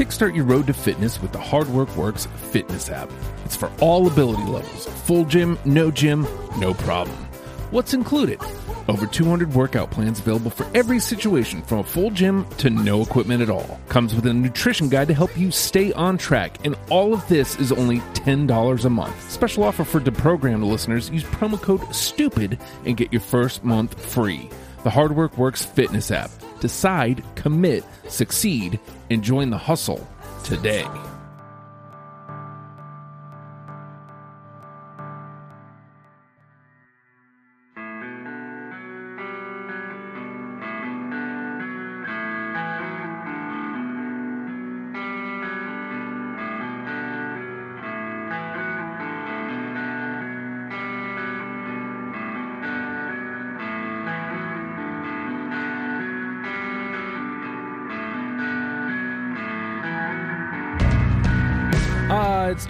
Kickstart your road to fitness with the Hard Work Works fitness app. It's for all ability levels full gym, no gym, no problem. What's included? Over 200 workout plans available for every situation from a full gym to no equipment at all. Comes with a nutrition guide to help you stay on track, and all of this is only $10 a month. Special offer for deprogrammed listeners use promo code STUPID and get your first month free. The Hard Work Works fitness app. Decide, commit, succeed, and join the hustle today.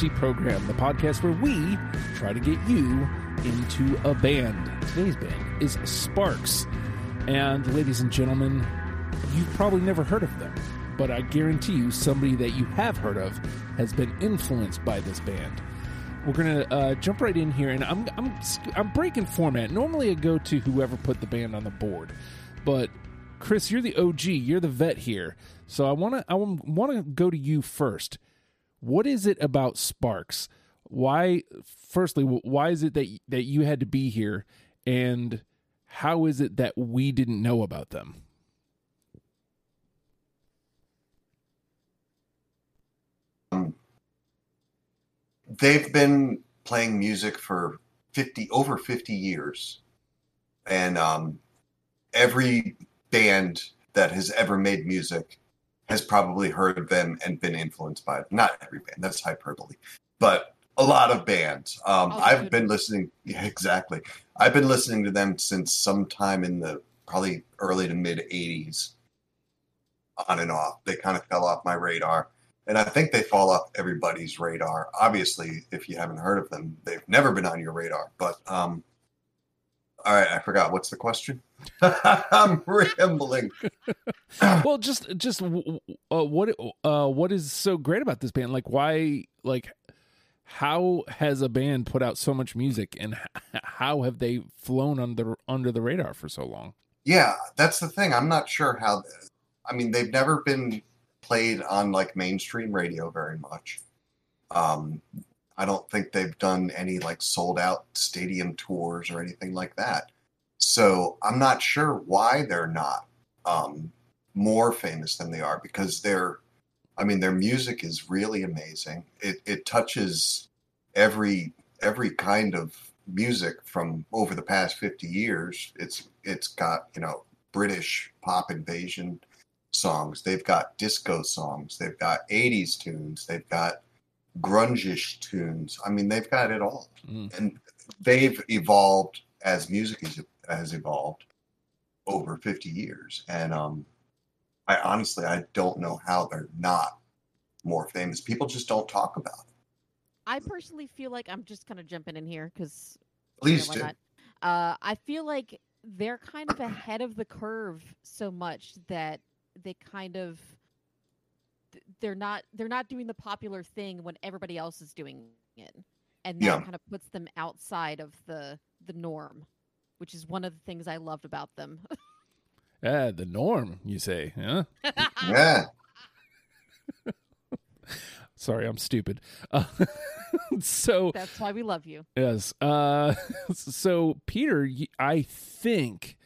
It's Deprogram, the podcast where we try to get you into a band. Today's band is Sparks. And ladies and gentlemen, you've probably never heard of them, but I guarantee you somebody that you have heard of has been influenced by this band. We're gonna uh, jump right in here, and I'm I'm I'm breaking format. Normally, I go to whoever put the band on the board, but Chris, you're the OG, you're the vet here, so I wanna I want to go to you first what is it about Sparks? Why, firstly, why is it that that you had to be here, and how is it that we didn't know about them? Um, they've been playing music for fifty over fifty years, and um, every band that has ever made music has probably heard them and been influenced by it. Not every band, that's hyperbole, but a lot of bands. Um, I've been listening, yeah, exactly. I've been listening to them since sometime in the probably early to mid 80s, on and off. They kind of fell off my radar. And I think they fall off everybody's radar. Obviously, if you haven't heard of them, they've never been on your radar. But um, all right, I forgot. What's the question? I'm rambling. well, just just uh, what uh, what is so great about this band? Like, why? Like, how has a band put out so much music, and how have they flown under under the radar for so long? Yeah, that's the thing. I'm not sure how. I mean, they've never been played on like mainstream radio very much. Um, I don't think they've done any like sold out stadium tours or anything like that. So I'm not sure why they're not um, more famous than they are because they're, I mean, their music is really amazing. It, it touches every every kind of music from over the past 50 years. It's it's got you know British pop invasion songs. They've got disco songs. They've got 80s tunes. They've got grungish tunes. I mean, they've got it all, mm. and they've evolved as music has, has evolved over 50 years. And um, I honestly, I don't know how they're not more famous. People just don't talk about it. I personally feel like I'm just kind of jumping in here because please you know, do. Uh, I feel like they're kind of ahead of the curve so much that they kind of they're not they're not doing the popular thing when everybody else is doing it. And that yeah. kind of puts them outside of the the norm which is one of the things i loved about them. Yeah the norm you say huh? Yeah. Sorry i'm stupid. Uh, so that's why we love you. Yes uh so peter i think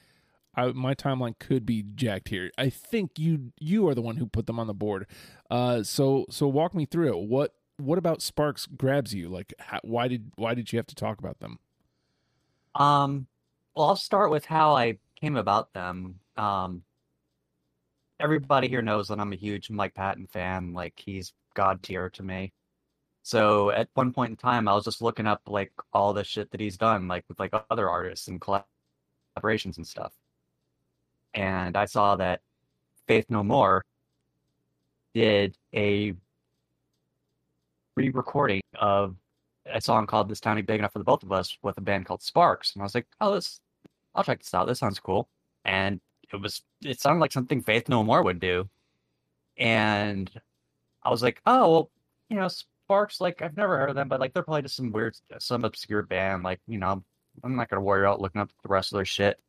I, my timeline could be jacked here. I think you you are the one who put them on the board. Uh, so so walk me through it. What what about Sparks grabs you? Like, how, why did why did you have to talk about them? Um, well, I'll start with how I came about them. Um, everybody here knows that I'm a huge Mike Patton fan. Like, he's god tier to me. So at one point in time, I was just looking up like all the shit that he's done, like with like other artists and collaborations and stuff and I saw that Faith No More did a re-recording of a song called "This Town Ain't Big Enough for the Both of Us" with a band called Sparks, and I was like, "Oh, this, I'll check this out. This sounds cool." And it was, it sounded like something Faith No More would do, and I was like, oh well, you know, Sparks. Like I've never heard of them, but like they're probably just some weird, some obscure band. Like you know, I'm not gonna worry about looking up the rest of their shit.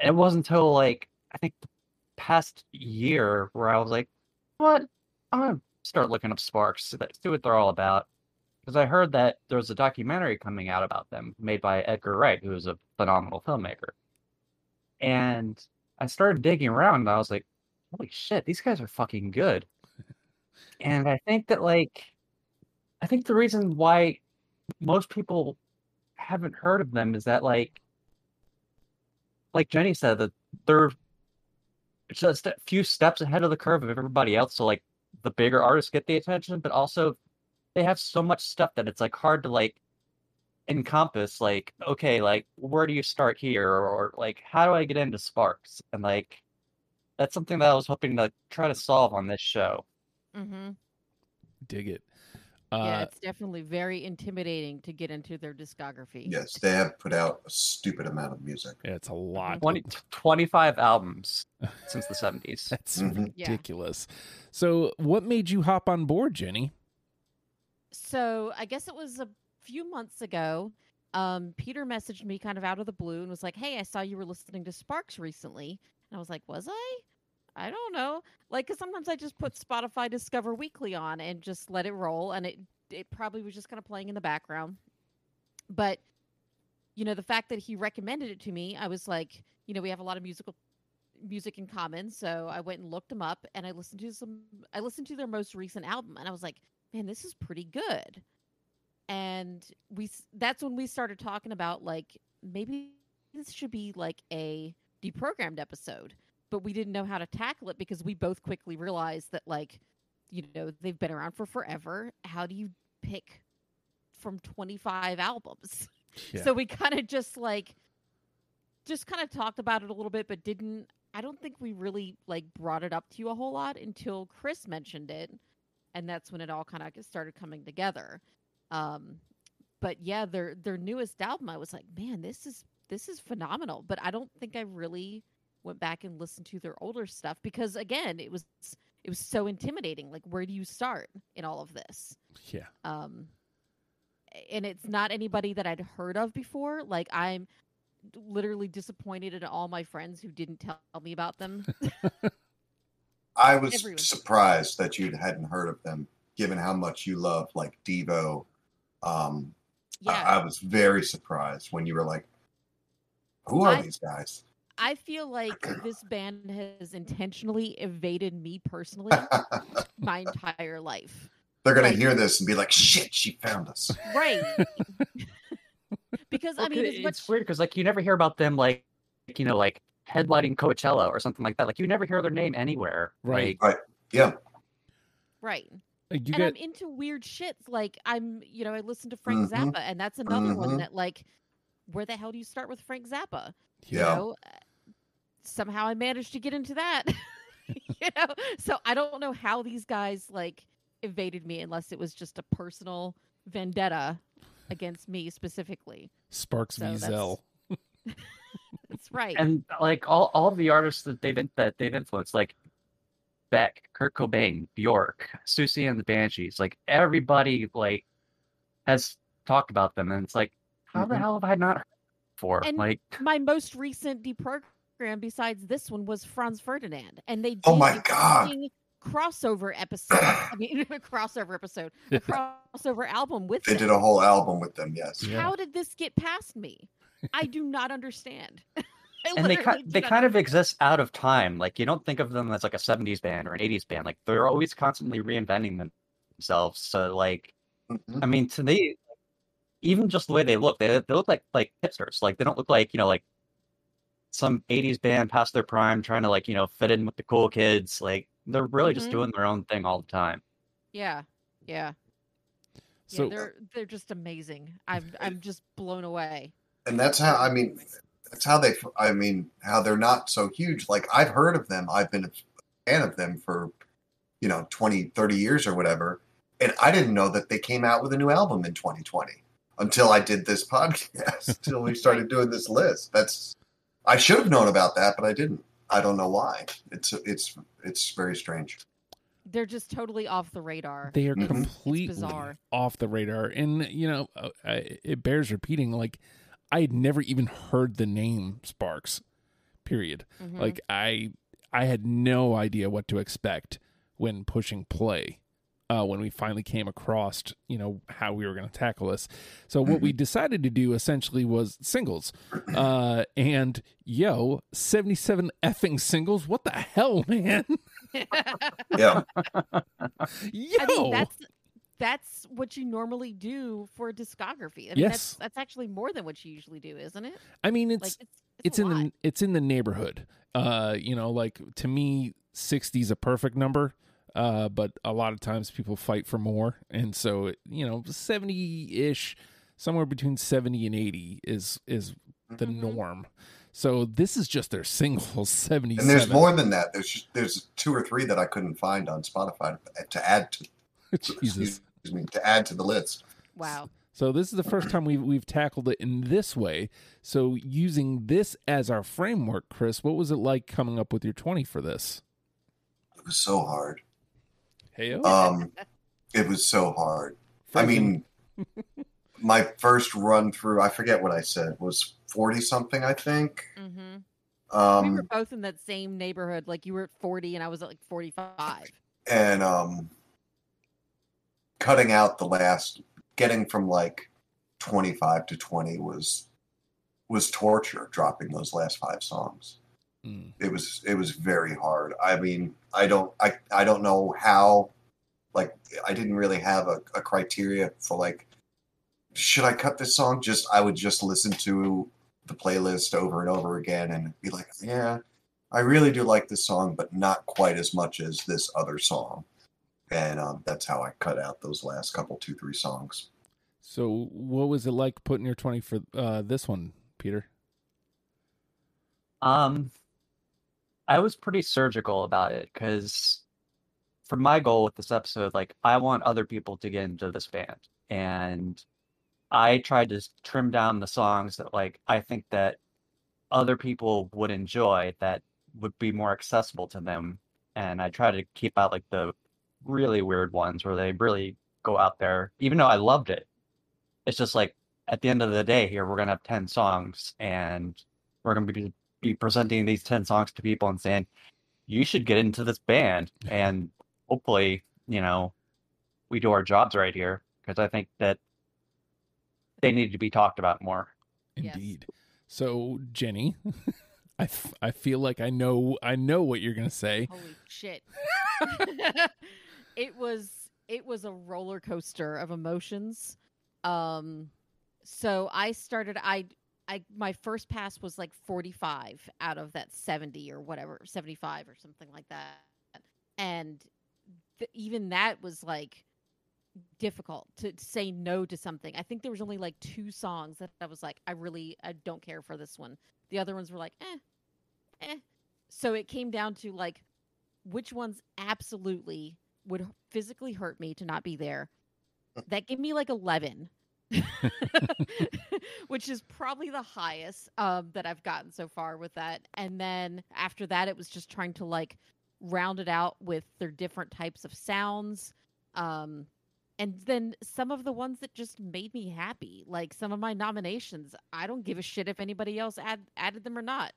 It wasn't until like I think the past year where I was like, what? I'm gonna start looking up Sparks, see what they're all about. Because I heard that there was a documentary coming out about them, made by Edgar Wright, who is a phenomenal filmmaker. And I started digging around, and I was like, holy shit, these guys are fucking good. and I think that like, I think the reason why most people haven't heard of them is that like, like Jenny said, that they're just a few steps ahead of the curve of everybody else. So like the bigger artists get the attention, but also they have so much stuff that it's like hard to like encompass like okay like where do you start here or, or, like how do i get into sparks and like that's something that i was hoping to try to solve on this show Mm-hmm. Dig it. Yeah, Uh, it's definitely very intimidating to get into their discography. Yes, they have put out a stupid amount of music. yeah, it's a lot. 20, 25 albums since the 70s That's Mhm. Yeah. ridiculous. So, what made you hop on board, Jenny? So I guess it was a few months ago. Um, Peter messaged me kind of out of the blue and was like, "Hey, I saw you were listening to Sparks recently," and I was like, "Was I? I don't know." Like, because sometimes I just put Spotify Discover Weekly on and just let it roll, and it it probably was just kind of playing in the background. But you know, the fact that he recommended it to me, I was like, you know, we have a lot of musical music in common, so I went and looked them up, and I listened to some. I listened to their most recent album, and I was like man, this is pretty good. And we that's when we started talking about like maybe this should be like a deprogrammed episode, but we didn't know how to tackle it because we both quickly realized that like you know, they've been around for forever. How do you pick from 25 albums? Yeah. So we kind of just like just kind of talked about it a little bit but didn't I don't think we really like brought it up to you a whole lot until Chris mentioned it and that's when it all kind of started coming together. Um, but yeah, their their newest album, I was like, man, this is this is phenomenal. But I don't think I really went back and listened to their older stuff because again, it was it was so intimidating. Like, where do you start in all of this? yeah. Um, and it's not anybody that I'd heard of before. Like, I'm literally disappointed in all my friends who didn't tell me about them. I was Everyone. surprised that you hadn't heard of them, given how much you love like Devo. Um, yeah. I, I was very surprised when you were like, "Who are I- these guys?" I feel like this band has intentionally evaded me personally my entire life. They're gonna Like- hear this and be like, "Shit, she found us." Right. because I mean, as it's much weird because like you never hear about them like you know like headlighting Coachella or something like that. Like you never hear their name anywhere. Right. Like, Yeah, right, Like, you and get I'm into weird shits. Like I'm, you know, I listen to Frank Mhm. Zappa, and that's another one Mhm. that like, where the hell do you start with Frank Zappa? You Yeah. know, Uh, somehow I managed to get into that. you know, so I don't know how these guys like evaded me unless it was just a personal vendetta against me specifically. Sparks So v that's- Zell. That's right. and like all, all of the artists that they've in, that they've influenced, like Beck, Kurt Cobain, Bjork, Siouxsie and the Banshees, like everybody like has talked about them, and it's like, how the Mhm. hell have I not heard before? And- like, my most recent deprogram besides this one was Franz Ferdinand, and they did Oh my a God. fucking crossover episode. I mean, a crossover episode, a crossover album with them. they them. did a whole album with them. Yes. Yeah. How did this get past me? I do not understand. And they kind they not kind of exist out of time. Like you don't think of them as like a '70s band or an '80s band. Like they're always constantly reinventing themselves. So like, Mhm. I mean, to me, even just the way they look, they they look like like hipsters. Like they don't look like you know like some '80s band past their prime, trying to like you know fit in with the cool kids. Like they're really just Mhm. doing their own thing all the time. Yeah, yeah, So yeah. They're they're just amazing. I'm I'm just blown away. and that's how I mean that's how they I mean how they're not so huge like I've heard of them I've been a fan of them for you know 20 30 years or whatever and I didn't know that they came out with a new album in 2020 until I did this podcast until we started doing this list that's I should have known about that but I didn't I don't know why it's it's it's very strange They're just totally off the radar. They are Mhm. Completely bizarre. off the radar, and you know, uh, I, it bears repeating. Like, I had never even heard the name Sparks. Period. Mhm. Like, I I had no idea what to expect when pushing play. Uh, when we finally came across, you know, how we were going to tackle this. So what we decided to do essentially was singles. Uh, and yo, seventy-seven effing singles. What the hell, man? Yeah. Yo, I mean, that's that's what you normally do for a discography. I mean, Yes. that's that's actually more than what you usually do, isn't it? I mean, it's Like it's it's a in lot. the it's in the neighborhood. Uh, you know, like to me, sixty is a perfect number. Uh, but a lot of times people fight for more, and so you know, seventy ish, somewhere between seventy and eighty is is the Mhm. norm. So this is just their singles, seventy And there's more than that. There's just, there's two or three that I couldn't find on Spotify to add to Jesus. excuse me to add to the list. wow. So this is the first time we've we've tackled it in this way. So using this as our framework, Chris, what was it like coming up with your twenty for this? It was so hard. Hey, Um, it was so hard. I mean, my first run through, I forget what I said, was 40 something, I think. hmm we Um, were both in that same neighborhood. Like you were at forty, and I was at like forty-five. and um, cutting out the last, getting from like 25 to 20 was was torture dropping those last five songs Mm. it was it was very hard i mean i don't i i don't know how like i didn't really have a, a criteria for like should i cut this song? Just i would just listen to the playlist over and over again and be like yeah i really do like this song but not quite as much as this other song. And um, that's how i cut out those last couple two three songs. So, what was it like putting your 20 for uh, this one, Peter? Um, I was pretty surgical about it because for my goal with this episode, like I want other people to get into this band, and I tried to trim down the songs that like I think that other people would enjoy that would be more accessible to them, and I try to keep out like the really weird ones where they really go out there. Even though I loved it, it's just like at the end of the day, here we're gonna have ten songs, and we're gonna be be presenting these 10 songs to people and saying you should get into this band and hopefully you know we do our jobs right here because i think that they need to be talked about more Yes. Indeed. So, Jenny, I, f- I feel like I know I know what you're going to say. Holy shit! it was it was a roller coaster of emotions. Um, so I started. I I my first pass was like forty five out of that seventy or whatever, seventy five or something like that, and th- even that was like difficult to say no to something. I think there was only like two songs that I was like, I really I don't care for this one. The other ones were like, eh, eh. So it came down to like which ones absolutely would physically hurt me to not be there. That gave me like 11, which is probably the highest um, that I've gotten so far with that. And then after that, it was just trying to like round it out with their different types of sounds. Um, and then some of the ones that just made me happy, like some of my nominations, I don't give a shit if anybody else add, added them or not.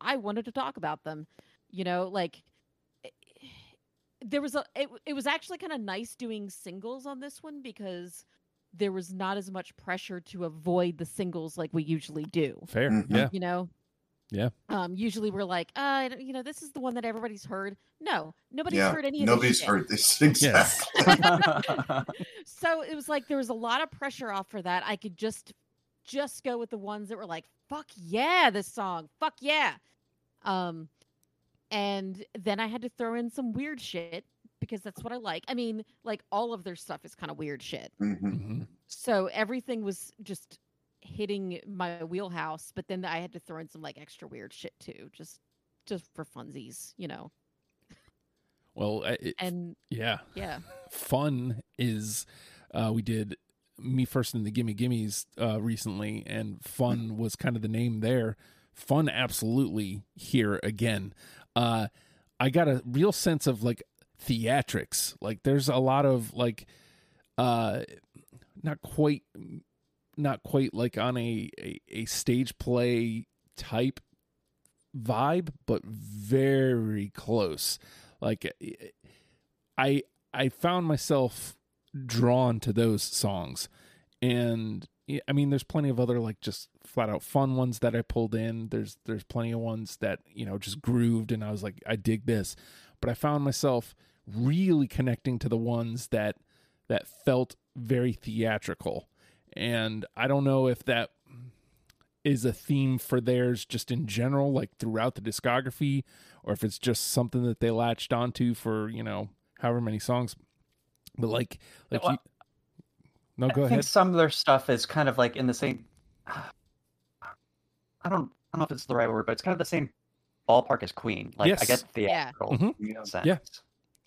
I wanted to talk about them. You know, like eh, there was a it, it was actually kind of nice doing singles on this one because there was not as much pressure to avoid the singles like we usually do. Fair. Mhm. Yeah. You know? Yeah. Um usually we're like, uh, you know, this is the one that everybody's heard. No, nobody's yeah heard any of nobody's this heard this exactly so it was like there was a lot of pressure off for that. I could just just go with the ones that were like, fuck yeah, this song. Fuck yeah. Um and then I had to throw in some weird shit because that's what I like. I mean, like all of their stuff is kind of weird shit. Mhm. Mhm. So everything was just hitting my wheelhouse, but then I had to throw in some like extra weird shit too, just just for funsies, you know. Well, it, And yeah. yeah. fun is uh, we did Me First and the Gimme Gimmes uh, recently and fun was kind of the name there fun absolutely here again uh, i got a real sense of like theatrics. Like there's a lot of like uh not quite not quite like on a a, a stage play type vibe, but very close. Like I I found myself drawn to those songs. And I mean there's plenty of other like just flat out fun ones that I pulled in. There's there's plenty of ones that, you know, just grooved and I was like I dig this. But I found myself really connecting to the ones that that felt very theatrical. And I don't know if that is a theme for theirs just in general, like throughout the discography, or if it's just something that they latched onto for, you know, however many songs. But like like Well, you No, go I ahead. think some of their stuff is kind of like in the same. I don't, I don't know if it's the right word, but it's kind of the same ballpark as Queen. Like Yes. I get the Yeah. theatrical Mhm. sense. Yeah.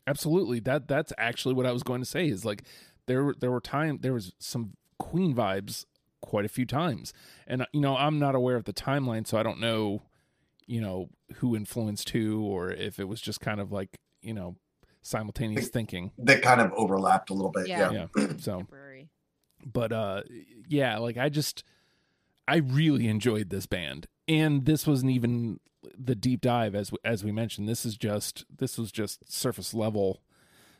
Absolutely. That that's actually what I was going to say is like there were there were time there was some Queen vibes quite a few times. And you know, I'm not aware of the timeline so I don't know, you know, who influenced who or if it was just kind of like, you know, simultaneous thinking. That kind of overlapped a little bit. Yeah. Yeah. Yeah. So Temporary. but uh yeah like i just i really enjoyed this band and this wasn't even the deep dive as as we mentioned this is just this was just surface level.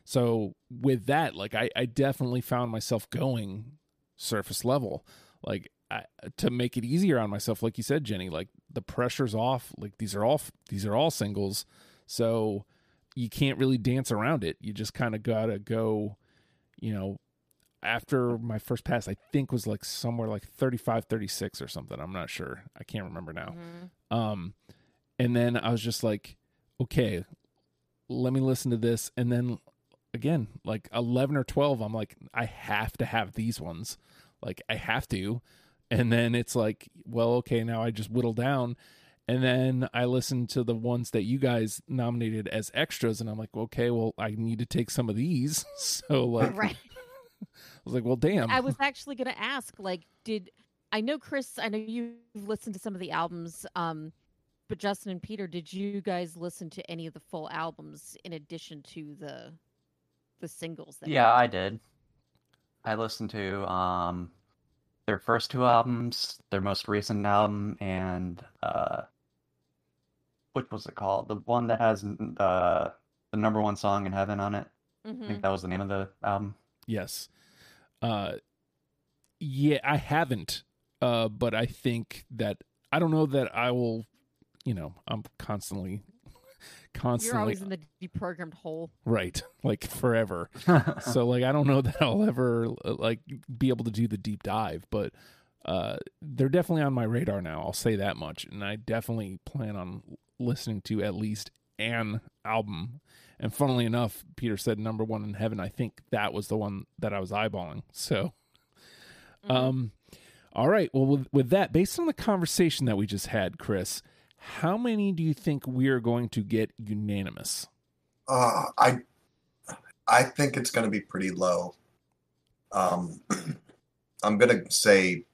So with that like i i definitely found myself going surface level. Like I, to make it easier on myself like you said jenny like the pressure's off. Like these are all these are all singles. So you can't really dance around it. You just kind of gotta go you know after my first pass i think was like somewhere like 35 36 or something. I'm not sure. I can't remember now. Mhm. um and then i was just like okay let me listen to this and then again like 11 or 12 i'm like i have to have these ones like i have to and then it's like well okay now i just whittle down and then i listened to the ones that you guys nominated as extras and i'm like okay well i need to take some of these so like Right. I was like, well, damn. I was actually going to ask, like, did I know Chris? I know you've listened to some of the albums, um, but Justin and Peter, did you guys listen to any of the full albums in addition to the the singles? That Yeah, I did. I listened to um their first two albums, their most recent album, and uh, what was it called? The one that has uh, the number one song in heaven on it. I Mhm. think that was the name of the album. yes. Uh, yeah, I haven't. Uh, but I think that I don't know that I will. You know, I'm constantly, constantly You're always in the deprogrammed hole. right, like forever. so like I don't know that I'll ever uh, like be able to do the deep dive, but uh they're definitely on my radar now. I'll say that much, and I definitely plan on listening to at least an album. And funnily enough, Peter said number one in heaven. I think that was the one that I was eyeballing. So, Mhm. um, all right. Well, with, with that, based on the conversation that we just had, Chris, how many do you think we are going to get unanimous? Uh, I I think it's going to be pretty low. Um, I'm going to say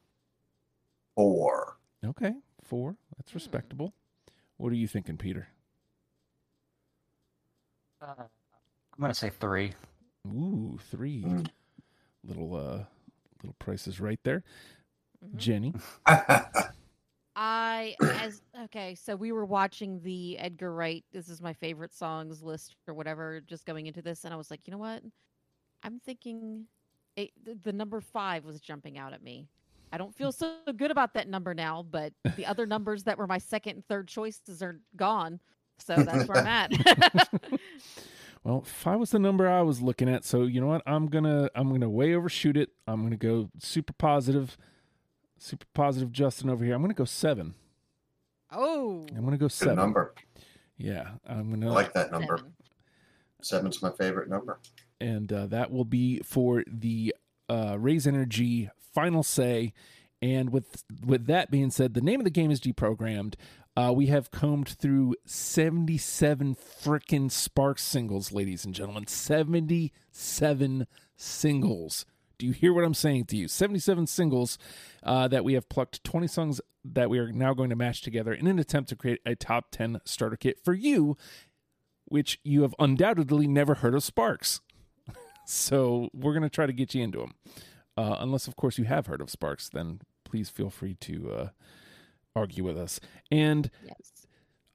four. Okay, four. That's respectable. What are you thinking, Peter? Uh, I'm gonna say three. Ooh, three. Mm. Little uh little prices right there. Mhm. Jenny. I as okay, so we were watching the Edgar Wright "This is my favorite songs" list or whatever, just going into this, and I was like, you know what? I'm thinking it, the, the number five was jumping out at me. I don't feel so good about that number now, but the other numbers that were my second and third choices are gone, so that's where I'm at. Well, five was the number I was looking at, so you know what? I'm gonna I'm gonna way overshoot it. I'm gonna go super positive. Super positive Justin over here. I'm gonna go seven. oh, I'm gonna go Good seven. number. Yeah. I'm gonna like that number. seven. Seven's my favorite number. and uh, that will be for the uh, Raise Energy final say. And with with that being said, the name of the game is deprogrammed. Uh, we have combed through seventy seven frickin' Sparks singles, ladies and gentlemen. Seventy seven singles. Do you hear what I'm saying to you? Seventy seven singles uh, that we have plucked. Twenty songs that we are now going to match together in an attempt to create a top ten starter kit for you which you have undoubtedly never heard of Sparks. so we're going to try to get you into them. Uh, unless, of course, you have heard of Sparks, then please feel free to uh, argue with us. And Yes.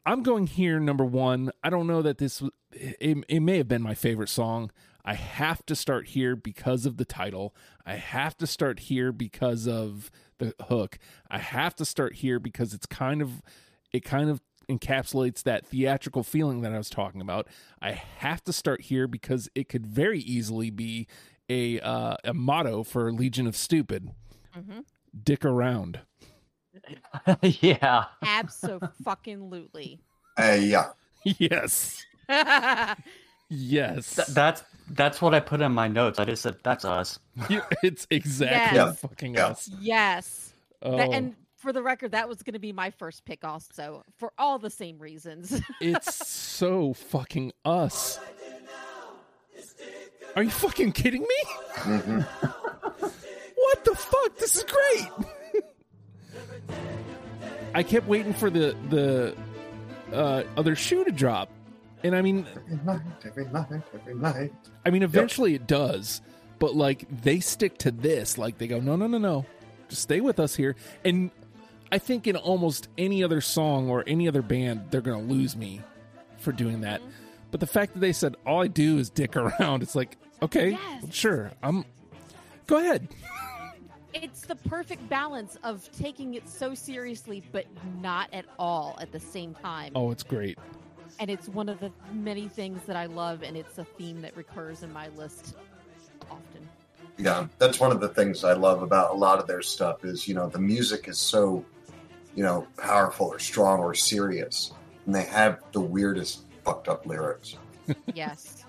I'm going here number one. I don't know that this it, it may have been my favorite song. I have to start here because of the title. I have to start here because of the hook. I have to start here because it's kind of it kind of encapsulates that theatrical feeling that I was talking about. I have to start here because it could very easily be a uh, a motto for Legion of Stupid. hmm Dick around. yeah. Absolutely. Uh, yeah. yes. Yes. Th- that's that's what I put in my notes. I just said that's us. You- it's exactly Yes. fucking Yeah. us. yes. Oh, That- and for the record, that was going to be my first pick, also for all the same reasons. it's so fucking us. Are you fucking kidding me? hmm What the fuck? This is great. I kept waiting for the the uh, other shoe to drop, and I mean, Every night, every night, every night. I mean, eventually it does, but like they stick to this. Like they go, no, no, no, no, just stay with us here. And I think in almost any other song or any other band, they're gonna lose me for doing that. But the fact that they said all I do is dick around, it's like, okay, Yes. sure, I'm. Go ahead. it's the perfect balance of taking it so seriously, but not at all at the same time. Oh, it's great. And it's one of the many things that I love, and it's a theme that recurs in my list often. Yeah, that's one of the things I love about a lot of their stuff is, you know, the music is so, you know, powerful or strong or serious. And they have the weirdest fucked up lyrics. Yes.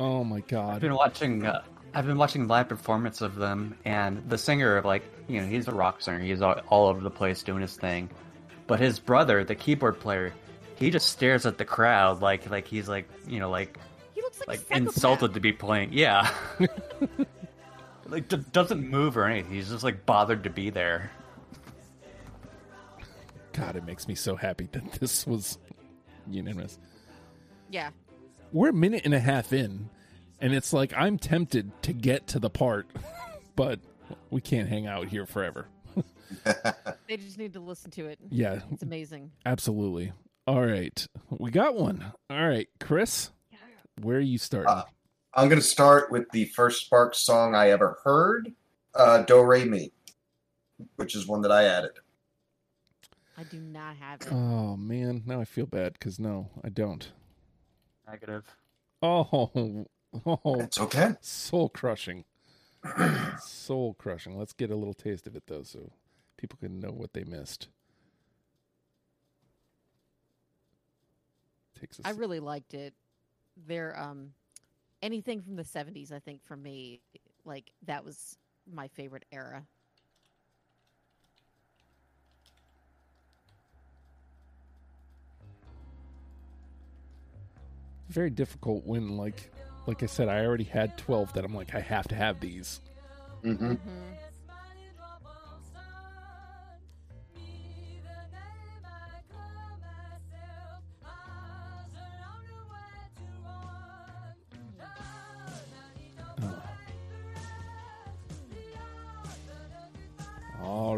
Oh my god! I've god. been watching. Uh, I've been watching live performance of them, and the singer, like you know, he's a rock singer. He's all, all over the place doing his thing. But his brother, the keyboard player, he just stares at the crowd like like he's like you know like He looks like, like insulted to be playing. Yeah. like d- doesn't move or anything. He's just like bothered to be there. God, it makes me so happy that this was unanimous. Yeah. We're a minute and a half in, and it's like I'm tempted to get to the part, but we can't hang out here forever. They just need to listen to it. Yeah, It's amazing. absolutely. All right, we got one. All right, Chris, where are you starting? Uh, I'm going to start with the first Sparks song I ever heard, uh, Do Re Mi, which is one that I added. I do not have it. oh man, now I feel bad because no, I don't. Negative. Oh, oh, It's okay. soul crushing, soul crushing. Let's get a little taste of it though, so people can know what they missed. Takes. I really liked it. They're um anything from the 70s I think for me like that was my favorite era. very difficult when like like I said, I already had twelve that I'm like I have to have these. hmm hmm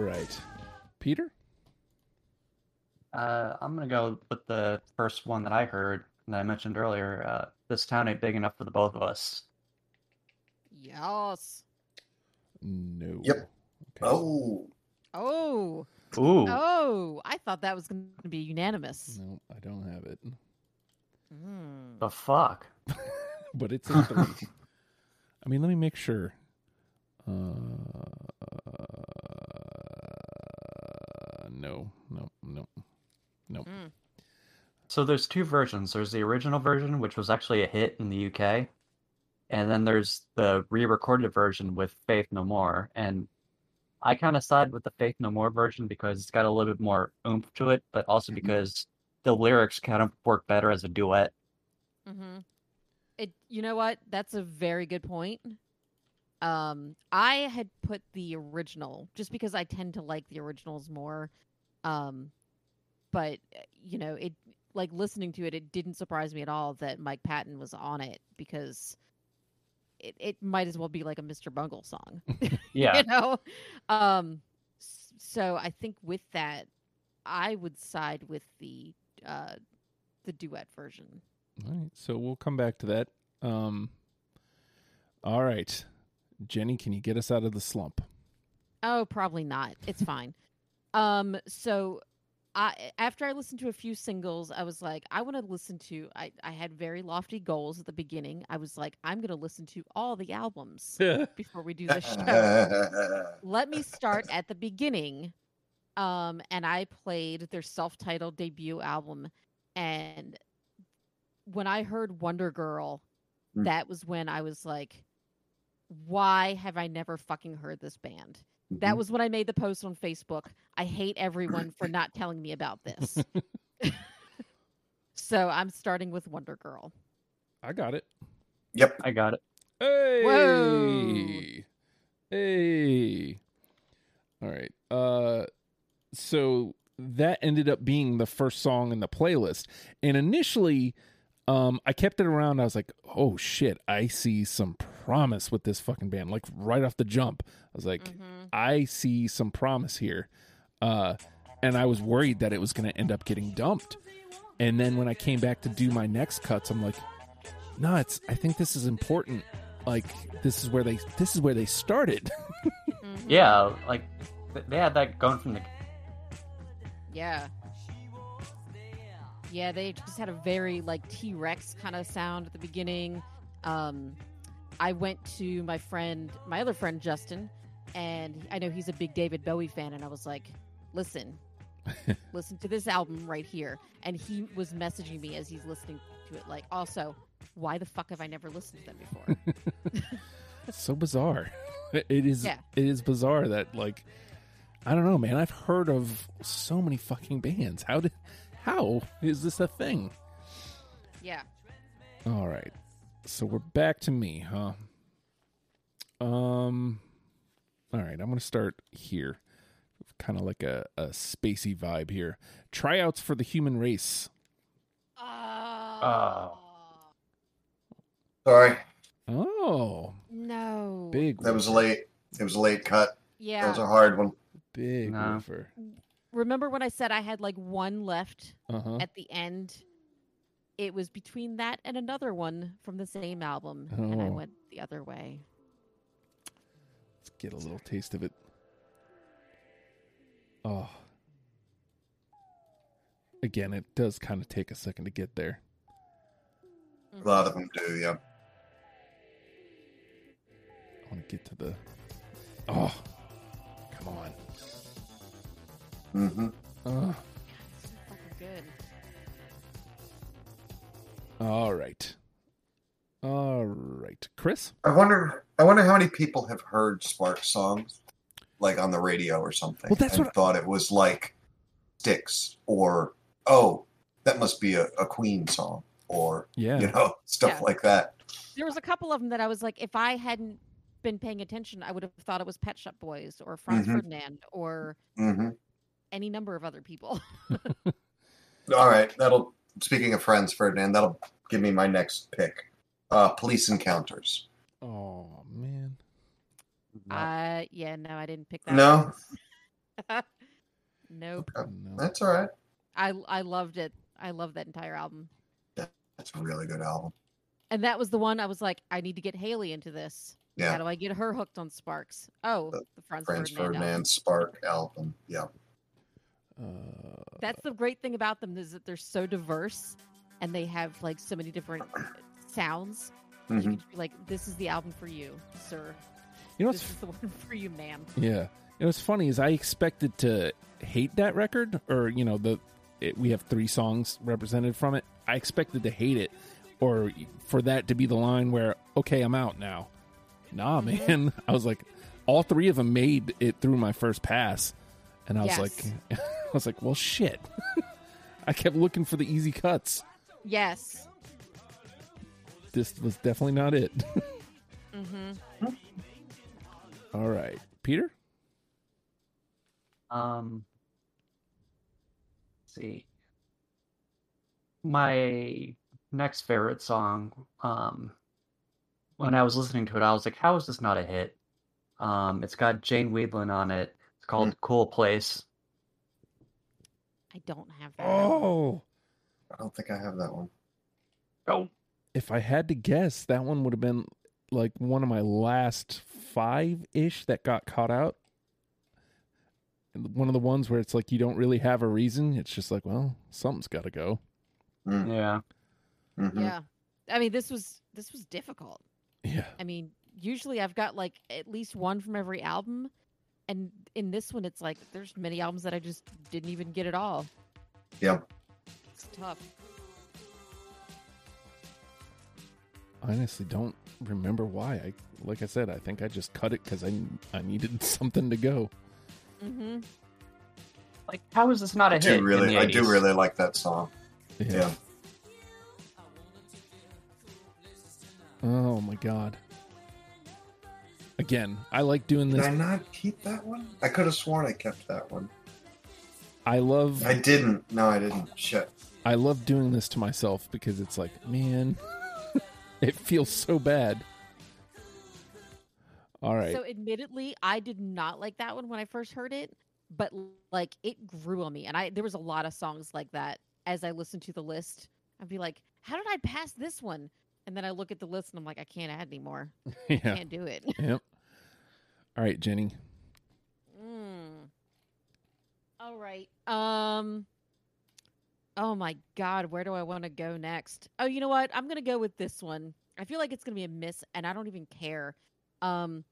right, Peter. Uh, I'm gonna go with the first one that I heard that I mentioned earlier. Uh, this town ain't big enough for the both of us. Yes. No. Yep. Okay. Oh, Oh. Ooh, Oh, I thought that was going to be unanimous. No, I don't have it, Mm. the fuck. but it's in three. I mean, let me make sure. Uh, no, no, no. Mm. So there's two versions. There's the original version, which was actually a hit in the UK, and then there's the re-recorded version with Faith No More. And I kind of side with the Faith No More version because it's got a little bit more oomph to it, but also Mhm. because the lyrics kind of work better as a duet. Mm-hmm. It. You know what? That's a very good point. Um, I had put the original just because I tend to like the originals more. Um, but uh, you know, it like listening to it, it didn't surprise me at all that Mike Patton was on it because it, it might as well be like a Mr. Bungle song. Yeah. you know um so i think with that i would side with the uh the duet version All right, so we'll come back to that. Um, all right, Jenny, can you get us out of the slump? oh probably not it's fine um so i after i listened to a few singles i was like i want to listen to i i had very lofty goals at the beginning i was like i'm going to listen to all the albums before we do this show let me start at the beginning. Um, and I played their self-titled debut album, and when I heard Wonder Girl, Mm. that was when I was like, "Why have I never fucking heard this band?" That was when I made the post on Facebook. I hate everyone for not telling me about this. so I'm starting with Wonder Girl. I got it. Yep. I got it. Hey, Whoa. hey. All right. Uh, so that ended up being the first song in the playlist, and initially, um, I kept it around. I was like, "Oh shit, I see some promise with this fucking band." Like right off the jump, I was like, Mhm. I see some promise here. Uh, and I was worried that it was going to end up getting dumped. And then when I came back to do my next cuts, I'm like, no, it's, I think this is important. Like this is where they, this is where they started. Mhm. Yeah, like they had that going from the. Yeah. Yeah, they just had a very like T Rex kind of sound at the beginning. Um, I went to my friend, my other friend Justin, and I know he's a big David Bowie fan, and I was like, "Listen, listen to this album right here." And he was messaging me as he's listening to it, like, "Also, why the fuck have I never listened to them before?" so bizarre. It is, Yeah. it is bizarre that like, I don't know, man. I've heard of so many fucking bands. How did, how is this a thing? yeah. All right. So we're back to me, huh? Um All right, I'm going to start here. Kind of like a, a spacey vibe here. Tryouts for the human race. Oh. Sorry, Oh, no. big. that was late. It was a late cut. Yeah. That was a hard one. Big No. woofer. Remember when I said I had like one left Uh-huh. at the end? It was between that and another one from the same album, and I Oh. went the other way. Let's get a little taste of it. Oh. Again, it does kind of take a second to get there. A lot of them do. Yeah. I want to get to the. Oh, come on. Hmm Oh. Good. All right. All right. Chris? I wonder. I wonder how many people have heard Spark songs, like on the radio or something, Well, that's and what I- thought it was like Styx or oh, that must be a, a Queen song or Yeah. you know stuff Yeah. like that. There was a couple of them that I was like, if I hadn't been paying attention, I would have thought it was Pet Shop Boys or Franz Mhm. Ferdinand or hmm any number of other people. All right, that'll. Speaking of Franz Ferdinand, that'll give me my next pick. Uh, police encounters. Oh, man. Uh, yeah, no, I didn't pick that. No, nope. Okay. No. that's all right. I I loved it. I loved that entire album. That's a really good album. And that was the one I was like, I need to get Haley into this. Yeah. How do I get her hooked on Sparks? Oh, The the Franz, Franz Ferdinand. album. Ferdinand Spark album. Yeah, Uh, That's the great thing about them is that they're so diverse, and they have like so many different sounds. You hmm can just be like, this is the album for you, sir. you know This is the one for you, ma'am. Yeah. You know what's funny is I expected to hate that record, or you know the it, we have three songs represented from it. I expected to hate it, or for that to be the line where okay, I'm out now. Nah, man. I was like, all three of them made it through my first pass, and I was like, I was like, well, shit. I kept looking for the easy cuts. Yes. This was definitely not it. Mm-hmm. all right, Peter. Um, let's see. my next favorite song, um, when I was listening to it, I was like, "How is this not a hit?" Um, it's got Jane Wiedlin on it. It's called "Cool Place." I don't have that. Oh, I don't think I have that one. Oh, if I had to guess, that one would have been like one of my last five ish that got caught out. One of the ones where it's like you don't really have a reason. It's just like, well, something's got to go. yeah. Mhm. Yeah. I mean, this was this was difficult. Yeah. I mean, usually I've got like at least one from every album, and in this one, it's like there's many albums that I just didn't even get at all. yeah It's tough. I honestly don't remember why. I like I said, I think I just cut it because I I needed something to go. Mm-hmm. Like, how is this not a I hit? do in really, the I do really like that song. Yeah. Oh my god. Again, I like doing this. Did this. I not keep that one? I could have sworn I kept that one. I love I didn't. No, I didn't. Shit. I love doing this to myself because it's like, man, it feels so bad. All right. So, admittedly, I did not like that one when I first heard it, but like it grew on me, and I there was a lot of songs like that as I listened to the list. I'd be like, "How did I pass this one?" And then I look at the list and I'm like, "I can't add anymore. yeah. Can't do it." Yep. All right, Jenny. Mm. All right. Um. Oh my God, where do I want to go next? Oh, you know what? I'm gonna go with this one. I feel like it's gonna be a miss, and I don't even care. Um,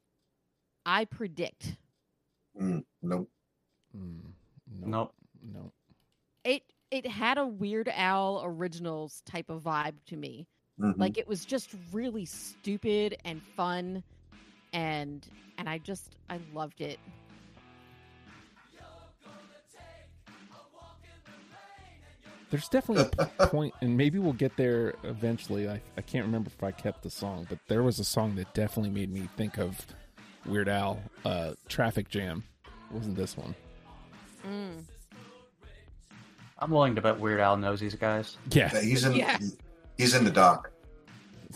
I predict Mm, nope. Mm, no, Nope. no. it. It had a Weird Al originals type of vibe to me. Mhm. Like it was just really stupid and fun, and and I just I loved it. There's definitely a point, and maybe we'll get there eventually. I, I can't remember if I kept the song, but there was a song that definitely made me think of Weird Al. Uh, Traffic Jam. wasn't this one? Mm. I'm willing to bet Weird Al knows these guys. Yeah. Yeah, he's in. Yeah. He's in the doc.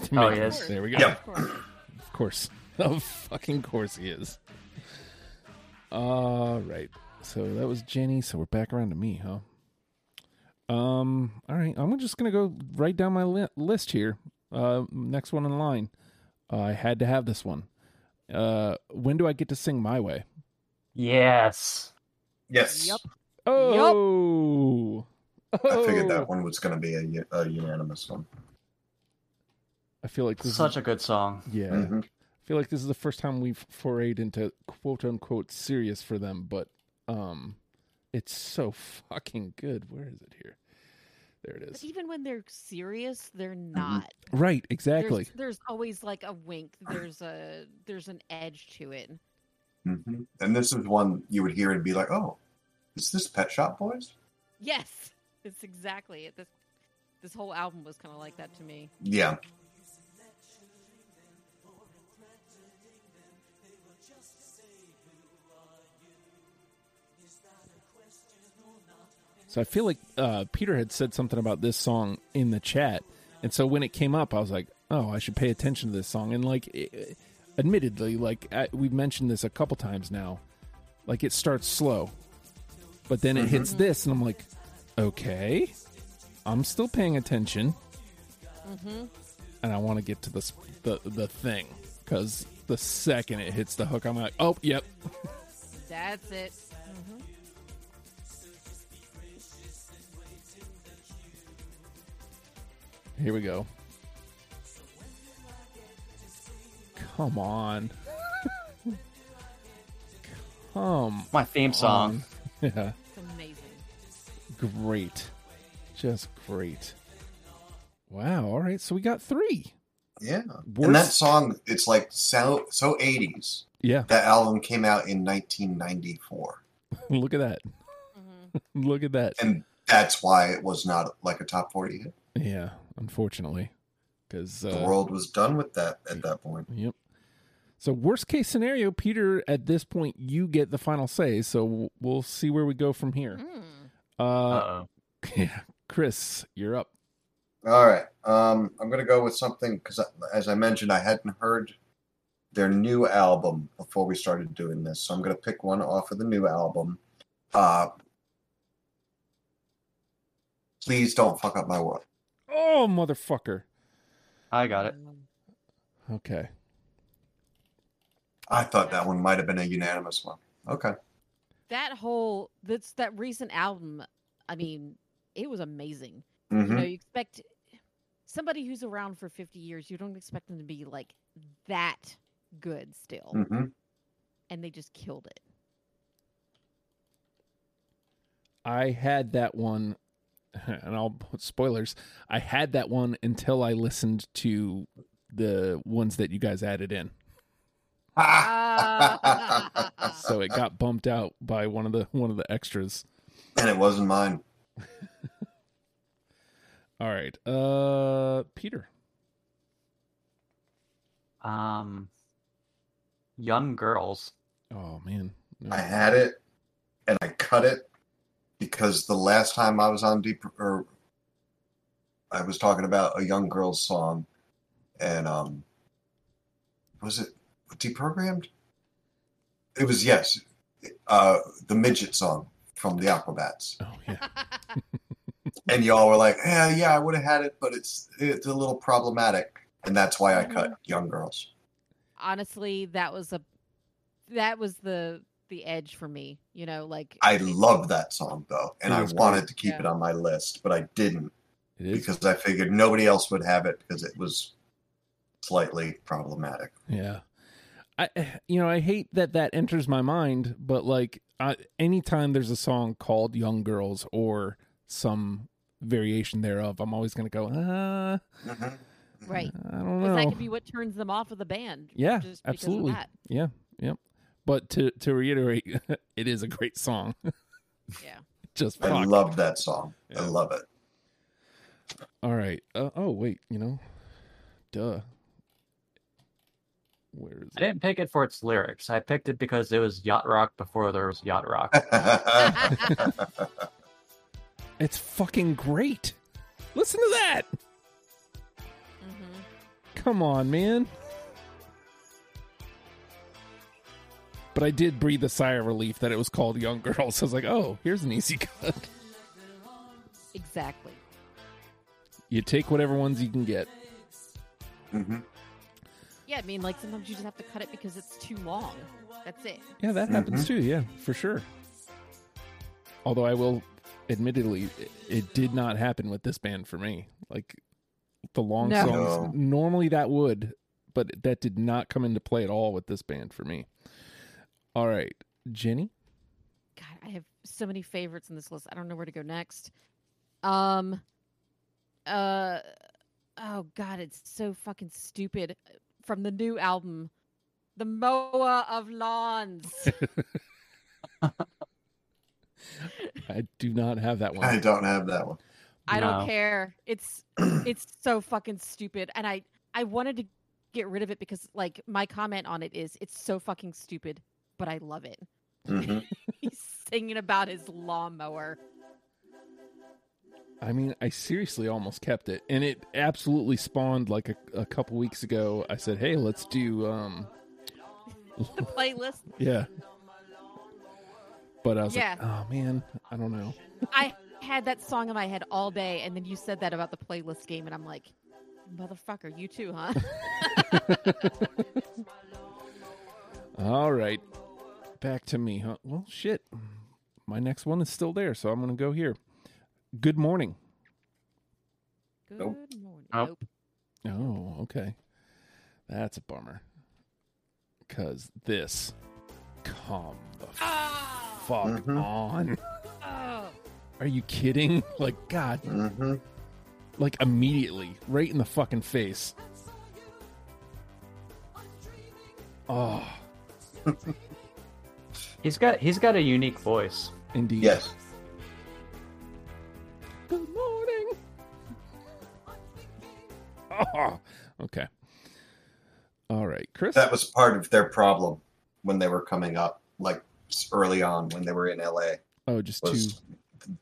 Oh, Maybe. he is? There we go. Yeah. Of course. Of fucking course he is. All right. So that was Jenny. So we're back around to me, huh? Um. All right. I'm just gonna go right down my li- list here. Uh, next one in line. Uh, I had to have this one. Uh, when do I get to sing my way? Yes. Yes. Yep. Oh. I figured Oh. that one was going to be a, a, unanimous one. I feel like this Such is a good song. yeah. Mhm. I feel like this is the first time we've forayed into quote unquote serious for them, but um it's so fucking good. Where is it here? There it is. But even when they're serious, they're not. Right, exactly. There's, there's always like a wink. There's a there's an edge to it. Mhm. And this is one you would hear and be like, "Oh, is this Pet Shop Boys?" Yes, it's exactly it. This this whole album was kind of like that to me. Yeah. So I feel like uh Peter had said something about this song in the chat. And so when it came up, I was like, "Oh, I should pay attention to this song." And like it, admittedly, like I, we've mentioned this a couple times now. Like it starts slow. But then it hits this and I'm like, "Okay. I'm still paying attention." Mm-hmm. and I want to get to the the the thing because the second it hits the hook, I'm like, oh, yep, That's it. hmm here we go. Come on, come My theme song. on. Yeah, It's amazing. Great, just great. Wow. All right, so we got three. Yeah. Worst- And that song, it's like so so 80s. Yeah, That album came out in 1994. look at that. hmm Look at that. And that's why it was not like a top 40 hit. Yeah, unfortunately, because The uh, world was done with that at that point. Yep. So worst case scenario, Peter. At this point, you get the final say. So we'll see where we go from here. Mm. Uh, yeah, Chris, you're up. All right. Um, I'm gonna go with something because, as I mentioned, I hadn't heard their new album before we started doing this, so I'm gonna pick one off of the new album. Uh, please don't fuck up my world. Oh, motherfucker. I got it. Okay. I thought that one might have been a unanimous one. Okay. That whole that's that recent album. I mean, it was amazing. hmm You know, you expect somebody who's around for 50 years, you don't expect them to be like that good still. hmm And they just killed it. I had that one, and I'll put spoilers. I had that one until I listened to the ones that you guys added in. Ah. So it got bumped out by one of the one of the extras. and it wasn't mine. All right. Uh Peter. Um, young girls. Oh man. No. I had it, and I cut it because the last time I was on deep or I was talking about a young girl's song, and um, was it deprogrammed? It was yes, uh, the midget song from the Aquabats, Oh yeah. and y'all were like, "Yeah, yeah, I would have had it, but it's it's a little problematic," and that's why I cut young girls. Honestly, that was a that was the the edge for me. You know, like I love that song though, and I is great. wanted to keep Yeah. it on my list, but I didn't. Because I figured nobody else would have it because it was slightly problematic. Yeah. I you know, I hate that that enters my mind, but like I, anytime there's a song called Young Girls or some variation thereof, I'm always going to go, "Uh, right. I don't know." that could be what turns them off of the band. Yeah, just because of absolutely. that. Yeah, yep. But to to reiterate, it is a great song. Yeah. Just I fuck. love that song. I love it. All right. Uh, oh wait, you know, duh. Where is I it? didn't pick it for its lyrics. I picked it because it was yacht rock before there was yacht rock. It's fucking great. Listen to that. hmm Come on, man. But I did breathe a sigh of relief that it was called Young Girls. I was like, oh, here's an easy cut. Exactly. You take whatever ones you can get. Mhm. Yeah, I mean, like sometimes you just have to cut it because it's too long. That's it. Yeah, that happens too. Yeah, for sure. Although I will, admittedly, it, it did not happen with this band for me. Like the long No. songs, No. normally that would, but that did not come into play at all with this band for me. All right, Jenny. God, I have so many favorites in this list. I don't know where to go next. Um, uh, oh God, it's so fucking stupid. From the new album, "The Mower of Lawns." I do not have that one. I don't have that one. I don't No. care. It's it's so fucking stupid, and I I wanted to get rid of it because like my comment on it is it's so fucking stupid, but I love it. Mhm. He's singing about his lawnmower. I mean, I seriously almost kept it, and it absolutely spawned like a, a couple weeks ago. I said, "Hey, let's do um, The playlist. yeah." But I was Yeah. like, "Oh man, I don't know." I had that song in my head all day, and then you said that about the playlist game, and I'm like, motherfucker, you too, huh? All right. Back to me, huh? Well, shit. My next one is still there, so I'm going to go here. Good morning. Good Nope. morning. Nope. Nope. Oh, okay. That's a bummer. Because this. Come the Ah! fuck Mhm. on. Oh. Are you kidding? Like, God, hmm like immediately, right in the fucking face. Oh, He's got he's got a unique voice. indeed. Yes. Oh, okay. All right, Chris. That was part of their problem when they were coming up, like early on when they were in LA. oh, just two. Was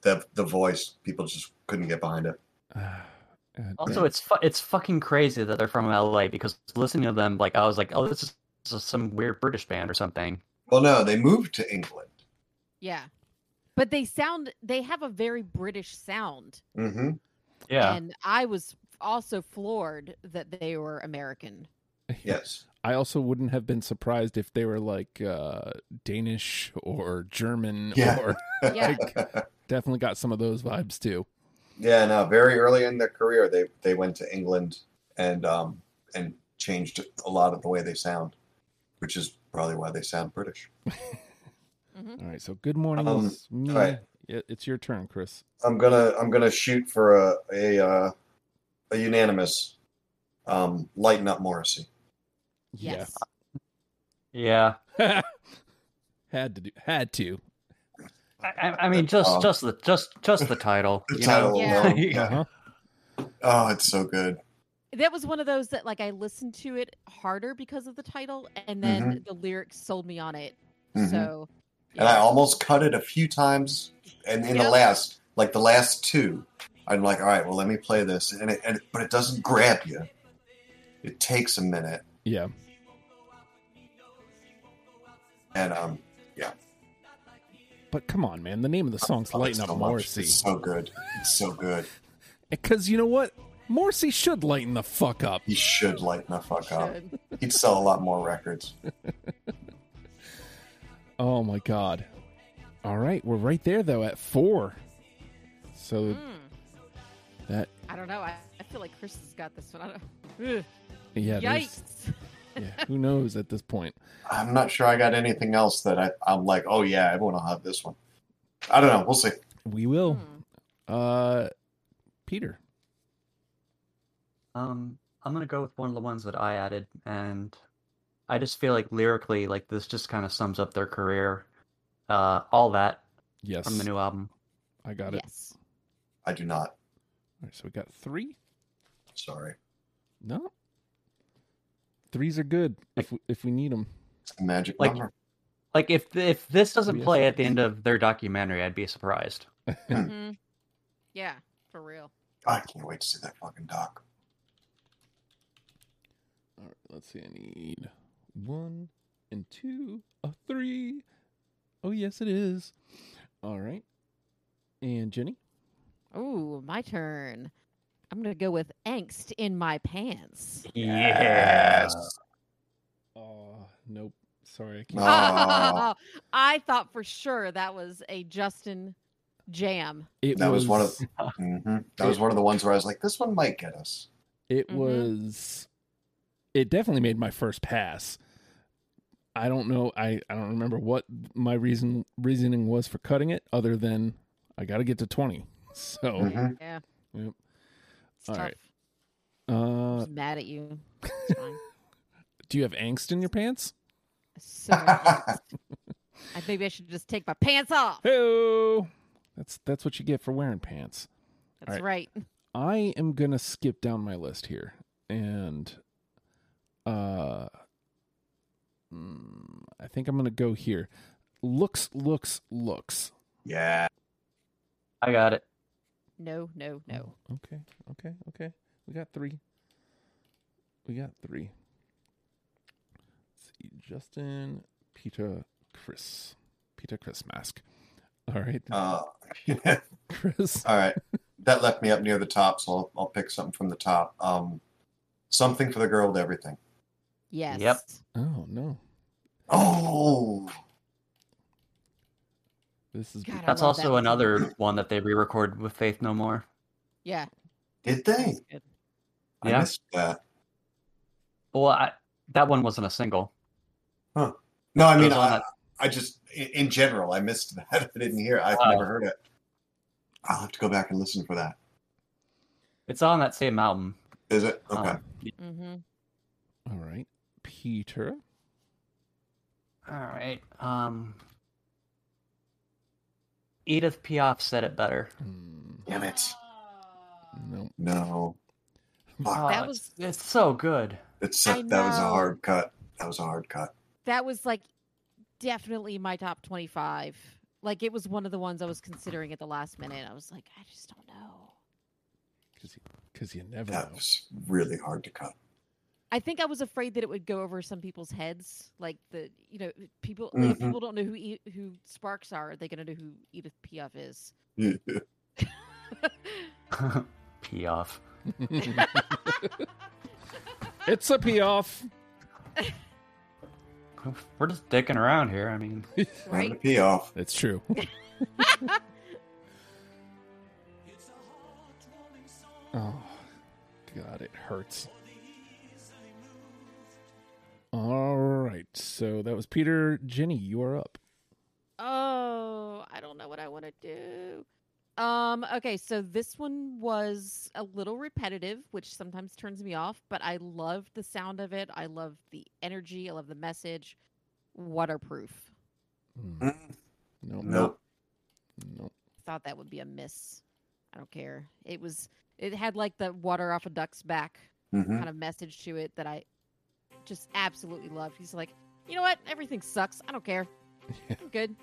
the the voice? People just couldn't get behind it. Uh, Also, it's fu- it's fucking crazy that they're from LA because listening to them, like I was like, oh, this is, this is some weird British band or something. Well, no, they moved to England. Yeah. But they sound they have a very British sound. hmm Yeah, And I was also floored that they were American. Yes. I also wouldn't have been surprised if they were like uh, Danish or German Yeah. or Yeah. definitely got some of those vibes too. yeah. No. Very early in their career, they they went to England and um and changed a lot of the way they sound, which is probably why they sound British. All right, so good morning. Um, is me. all right. It's your turn, Chris. I'm gonna I'm gonna shoot for a a uh, a unanimous um lighten up Morrissey. Yes. yeah. Yeah. had to do had to. I, I- I mean, just Um, just the just just the title. The you title know? Yeah. alone, yeah. Uh-huh. Oh, it's so good. That was one of those that like I listened to it harder because of the title and then Mm-hmm. the lyrics sold me on it. Mhm. So And I almost cut it a few times, and in the last, like the last two, I'm like, all right, well, let me play this, and it, and but it doesn't grab you. It takes a minute, Yeah. and um, yeah. But come on, man. The name of the song's oh, Lighten Up so much. Morrissey. It's so good. It's so good. Because you know what? Morrissey should lighten the fuck up. He should lighten the fuck up. He'd sell a lot more records. Oh my god. All right, we're right there though at four. So Mm. That I don't know. I, I feel like Chris has got this one. I don't Ugh. yeah, Yikes. yeah, who knows at this point? I'm not sure I got anything else that I, I'm like, oh yeah, everyone will have this one. I don't know. We'll see. We will. Hmm. Uh, Peter. Um, I'm gonna go with one of the ones that I added, and I just feel like lyrically, like this just kind of sums up their career. Uh, all that Yes, from the new album. I got it. Yes. I do not. All right, so we got three. Sorry. No, threes are good if we, if we need them. It's a magic Like- number. Like if if this doesn't Yes. play at the end of their documentary, I'd be surprised. hmm Yeah, for real. I can't wait to see that fucking doc. All right, let's see. I need one and two, a three. Oh yes, it is. All right, and Jenny. Ooh, my turn. I'm gonna go with angst in my pants. Yes. Oh nope. Sorry, I can't. Oh. I thought for sure that was a Justin jam. It That was one of- Uh, hmm That was one of the ones where I was like, this one might get us. It Mhm. was. It definitely made my first pass. I don't know. I, I don't remember what my reason reasoning was for cutting it, other than I got to get to twenty. So, Mhm. Yeah. Yep. It's All tough. right. uh, I'm mad at you. It's fine. do you have angst in your pants? so. I maybe I should just take my pants off. Hey, that's that's what you get for wearing pants. That's right. right. I am gonna skip down my list here, and uh, mm, I think I'm gonna go here. Looks, looks, looks. yeah. I got it. No, no, no. Oh, Okay, okay, okay. We got three. We got three. Let's see, Justin, Peter, Chris, Peter, Chris mask. All right, Uh, Chris. all right. That left me up near the top, so I'll, I'll pick something from the top. Um, something for the girl with everything. Yes. Yep. Oh no, Oh, this is God, That's love that also another one that they re-recorded with Faith No More. Yeah. did they? I Yeah. missed that. Well, I, that one wasn't a single. Huh. No, I mean, I, that- I just, in, in general, I missed that. I didn't hear. it. I've Wow. never heard it. I'll have to go back and listen for that. It's on that same album. Is it? Okay. Um, Mm-hmm. all right. Peter. all right. Um, Edith Piaf said it better. Hmm, Damn it. no. No. Fuck. Oh, That was- it's so good. It's I that was a know. hard cut. That was a hard cut. That was like definitely my top 25. Like it was one of the ones I was considering at the last minute. I was like, I just don't know. Because you never That know. was really hard to cut. I think I was afraid that it would go over some people's heads, like the you know people. Like, if people don't know who E- who Sparks are, are they gonna know who Edith Piaf is? Pee off. it's a pee off. We're just dicking around here. I mean, Time to right? pee off. It's true. oh, God, it hurts. All right. So that was Peter. Jenny, you are up. Oh, I don't know what I want to do. Um, okay, so this one was a little repetitive, which sometimes turns me off, but I loved the sound of it. I love the energy, I love the message. Waterproof. Hmm. Mm, Nope. Nope. Nope. Thought that would be a miss. I don't care. It was it had like the water off a duck's back Mhm. kind of message to it that I just absolutely loved. He's like, you know what? Everything sucks. I don't care. Yeah. I'm good.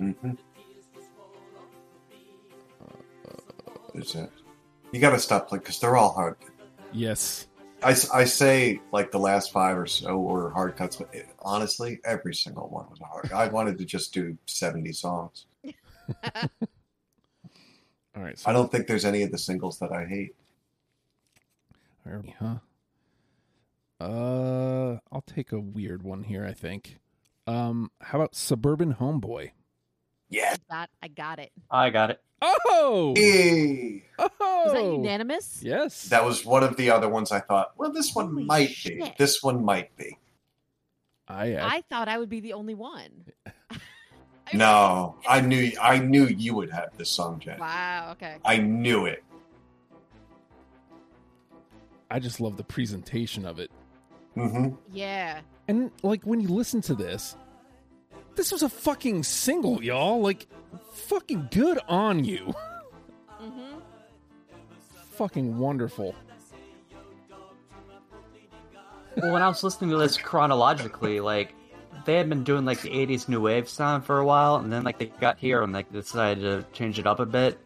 Mhm. There's it. You got to stop playing because they're all hard. Yes. I, I say like the last five or so were hard cuts, but it, honestly, every single one was hard. I wanted to just do seventy songs. All right. So I don't think there's any of the singles that I hate. Where are huh? Uh, I'll take a weird one here. I think. Um, how about Suburban Homeboy? Yeah. Got I got it. I got it. Oh, Hey. Was that oh, unanimous? yes. That was one of the other ones I thought, well, this one Holy might be. This one might be. I, I I thought I would be the only one. I No, I knew I knew you would have this song, Jen. Wow. Okay. I knew it. I just love the presentation of it, hmm Yeah. and like when you listen to this, this was a fucking single, y'all. Like, fucking good on you. Mm-hmm. fucking wonderful. Well, when I was listening to this chronologically, like they had been doing like the '80s new wave sound for a while, and then like they got here and like decided to change it up a bit.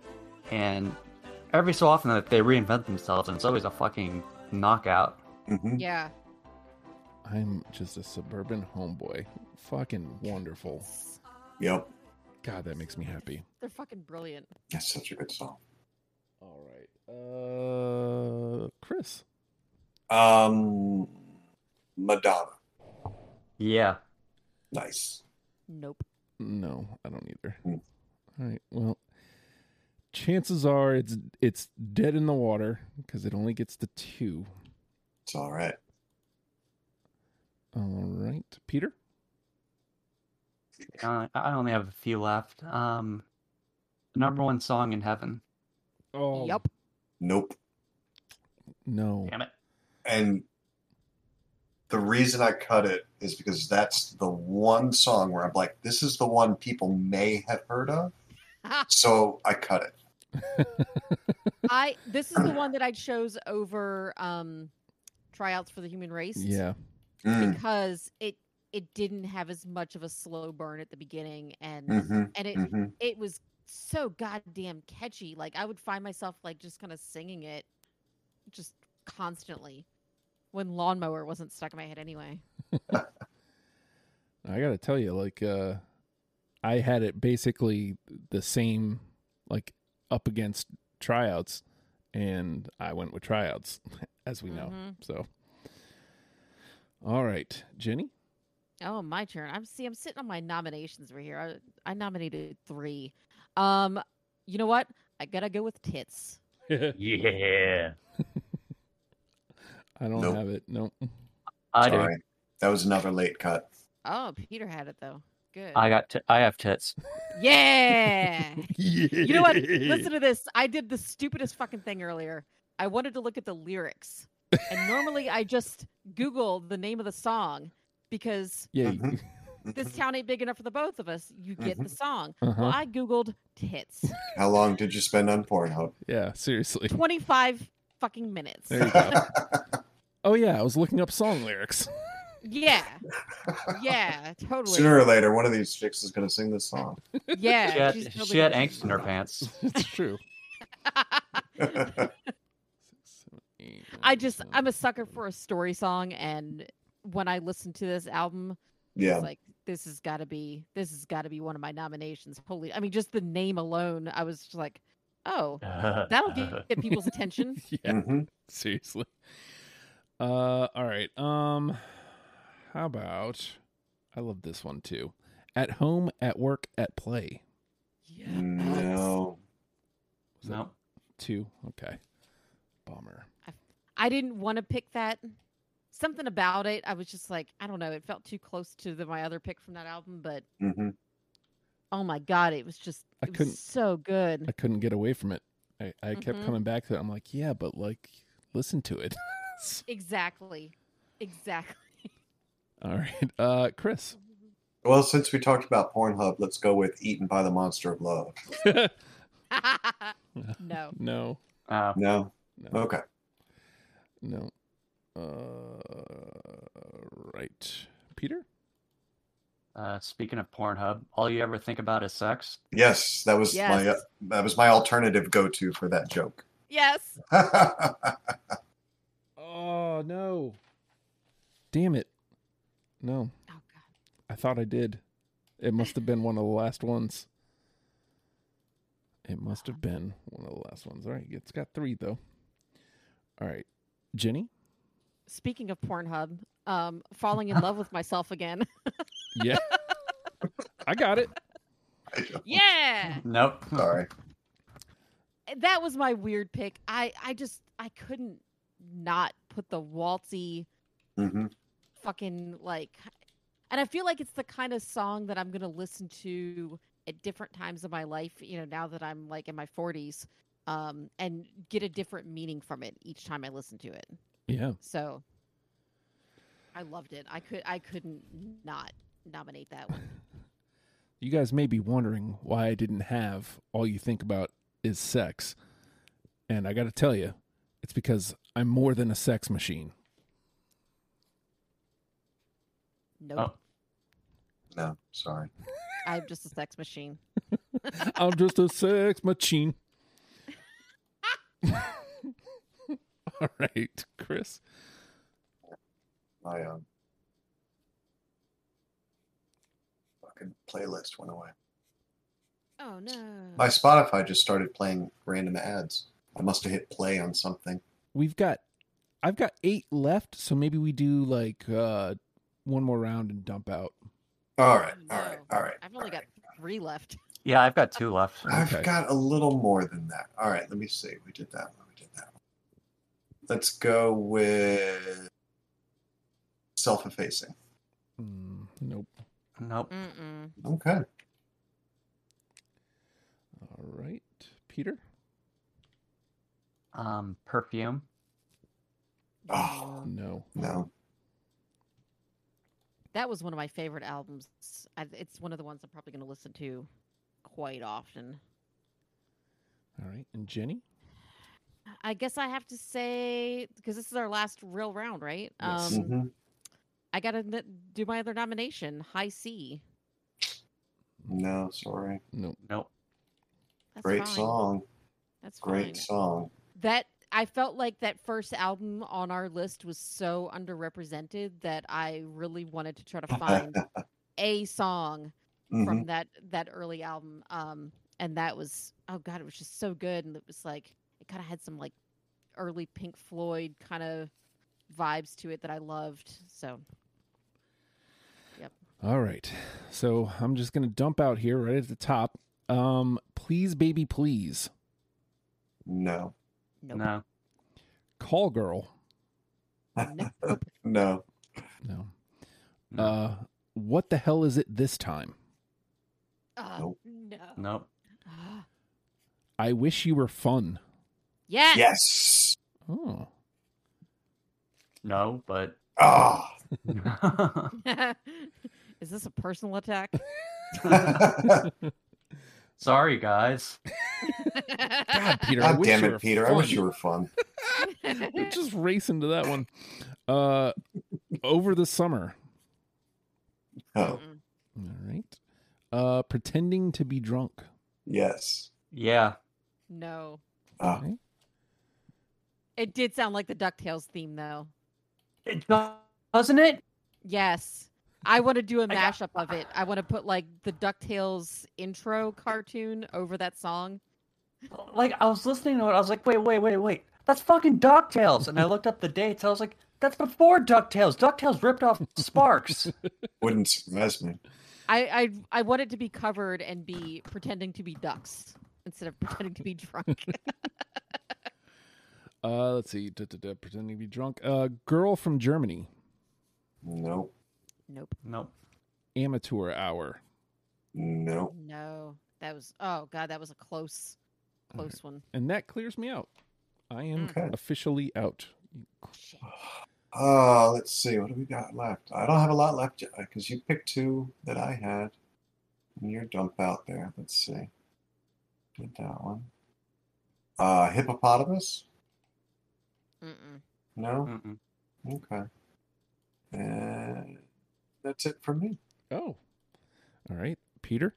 And every so often, like, they reinvent themselves, and it's always a fucking knockout. hmm Yeah. I'm just a suburban homeboy. Fucking wonderful. Yep. God, that makes me happy. They're fucking brilliant. That's such a good song. All right. Uh Chris. Um, Madonna. Yeah, Nice. Nope. No, I don't either. Hmm. All right. Well, chances are it's it's dead in the water because it only gets to two. It's all right. All right, Peter. I only have a few left. Um, number one song in heaven. Oh, Yep. Nope. No. Damn it. And the reason I cut it is because that's the one song where I'm like, this is the one people may have heard of. So I cut it. I this is the one that I chose over um tryouts for the human race. Yeah. Mm, Because it it didn't have as much of a slow burn at the beginning and mhm, and it mhm. it was so goddamn catchy. Like I would find myself like just kind of singing it just constantly when lawnmower wasn't stuck in my head anyway. I got to tell you like uh I had it basically the same like up against tryouts and I went with tryouts as we know. Mhm. So All right, Jenny? Oh, my turn. I'm see. I'm sitting on my nominations over here. I, I nominated three. Um, you know what? I gotta go with tits. Yeah, I don't Nope. have it. Nope. I do. Sorry. That was another late cut. Oh, Peter had it though. Good. I got. T- I have tits. yeah. yeah. You know what? Listen to this. I did the stupidest fucking thing earlier. I wanted to look at the lyrics. And normally I just Google the name of the song because Yeah. Mhm. this town ain't big enough for the both of us. You get the song. Uh-huh. Well, I Googled tits. How long did you spend on Pornhub? Yeah, seriously. 25 fucking minutes. There you go. Oh yeah, I was looking up song lyrics. Yeah. Yeah, totally. Sooner or later, one of these chicks is going to sing this song. yeah, she had, she's totally she had gonna- angst in her pants. it's true. Six, seven, eight, I just I'm a sucker for a story song, and when I listened to this album, yeah. it's like this has got to be this has got to be one of my nominations. Holy, I mean, just the name alone, I was just like, oh, that'll get, get people's attention. yeah, hmm seriously. Uh, all right. Um, how about? I love this one too. At home, at work, at play. Yeah. No. Was that no. two. Okay. Bummer. I didn't want to pick that. Something about it, I was just like, I don't know. It felt too close to the, my other pick from that album, but hmm oh my god, it was just I it was couldn't- so good. I couldn't get away from it. I, I kept Mhm. coming back to it. I'm like, yeah, but like, listen to it. Exactly, exactly. All right. Uh, Chris. Well, since we talked about Pornhub, let's go with Eaten by the Monster of Love. no, no. Uh, No? No. Okay. No. Uh, right. Peter? uh, speaking of Pornhub, all you ever think about is sex. Yes, that was my uh, that was my alternative go-to for that joke. yes, Oh, no. Damn it. No. oh god, I thought I did. It must have been one of the last ones. It must have been one of the last ones. All right. It's got three, though. All right. Jenny? Speaking of Pornhub, um, falling in love with myself again. Yeah. I got it. yeah, Nope. Sorry. that was my weird pick. I I just I couldn't not put the waltzy hmm fucking like and I feel like it's the kind of song that I'm going to listen to at different times of my life, you know, now that I'm like in my 40s um and get a different meaning from it each time I listen to it. Yeah. So I loved it. I could I couldn't not nominate that one. You guys may be wondering why I didn't have All You Think About Is Sex. And I got to tell you, it's because I'm more than a sex machine. Nope. Oh. No, sorry. I'm just a sex machine. I'm just a sex machine. All right, Chris. My um, fucking playlist went away. Oh no. My Spotify just started playing random ads. I must have hit play on something. We've got I've got 8 left, so maybe we do like uh one more round and dump out. All right, Oh, all right, no. all right. I've only all got right. three left. Yeah, I've got two left. I've Okay. got a little more than that. All right, let me see. We did that one. We did that one. Let's go with self-effacing. Mm, nope. Nope. Mm-mm. Okay. All right. Peter? Um, perfume. Oh. No. No. That was one of my favorite albums. I, it's one of the ones I'm probably going to listen to quite often. All right. And Jenny? I guess I have to say because this is our last real round, right? Yes. Um, Mhm. I got to n- do my other nomination, High C. No, sorry. Nope. Nope. That's Great fine. song. That's Great fine. song. That I felt like that first album on our list was so underrepresented that I really wanted to try to find a song Mhm. from that that early album. Um, and that was oh god, it was just so good, and it was like it kind of had some like early Pink Floyd kind of vibes to it that I loved. So yep. All right. So I'm just going to dump out here right at the top. Um, please, baby, please. No. Nope. No. Call girl. Nope. no. No. No. Uh, what the hell is it this time? Uh, Nope. no. Nope. Ah. I wish you were fun. yes. Yes. Oh. No, but Ah. Is this a personal attack? sorry, guys. God, Peter. I God damn it, were Peter. I wish you were fun. We're just racing to that one. Uh, over the summer. Oh, All right. Uh, pretending to be drunk. yes. Yeah. No. Ah, Okay. It did sound like the DuckTales theme, though. It do- doesn't it? Yes. I want to do a I got- mashup of it. I want to put like the DuckTales intro cartoon over that song. Like I was listening to it, I was like, wait, wait, wait, wait. That's fucking DuckTales. And I looked up the dates. I was like, that's before DuckTales. DuckTales ripped off Sparks. wouldn't surprise me. I, I I want it to be covered and be pretending to be ducks instead of pretending to be drunk. Uh, let's see. Da, da, da, pretending to be drunk. Uh, girl from Germany. Nope. nope. nope. Amateur hour. Nope. No. That was oh god, that was a close close one. And that clears me out. I am Okay. officially out. Shit. Oh, let's see. What do we got left? I don't have a lot left because you picked two that I had. And your dump out there. Let's see. Did that one. Uh, hippopotamus? Mm-mm. No? Mm-mm. Okay. And that's it for me. Oh. All right. Peter?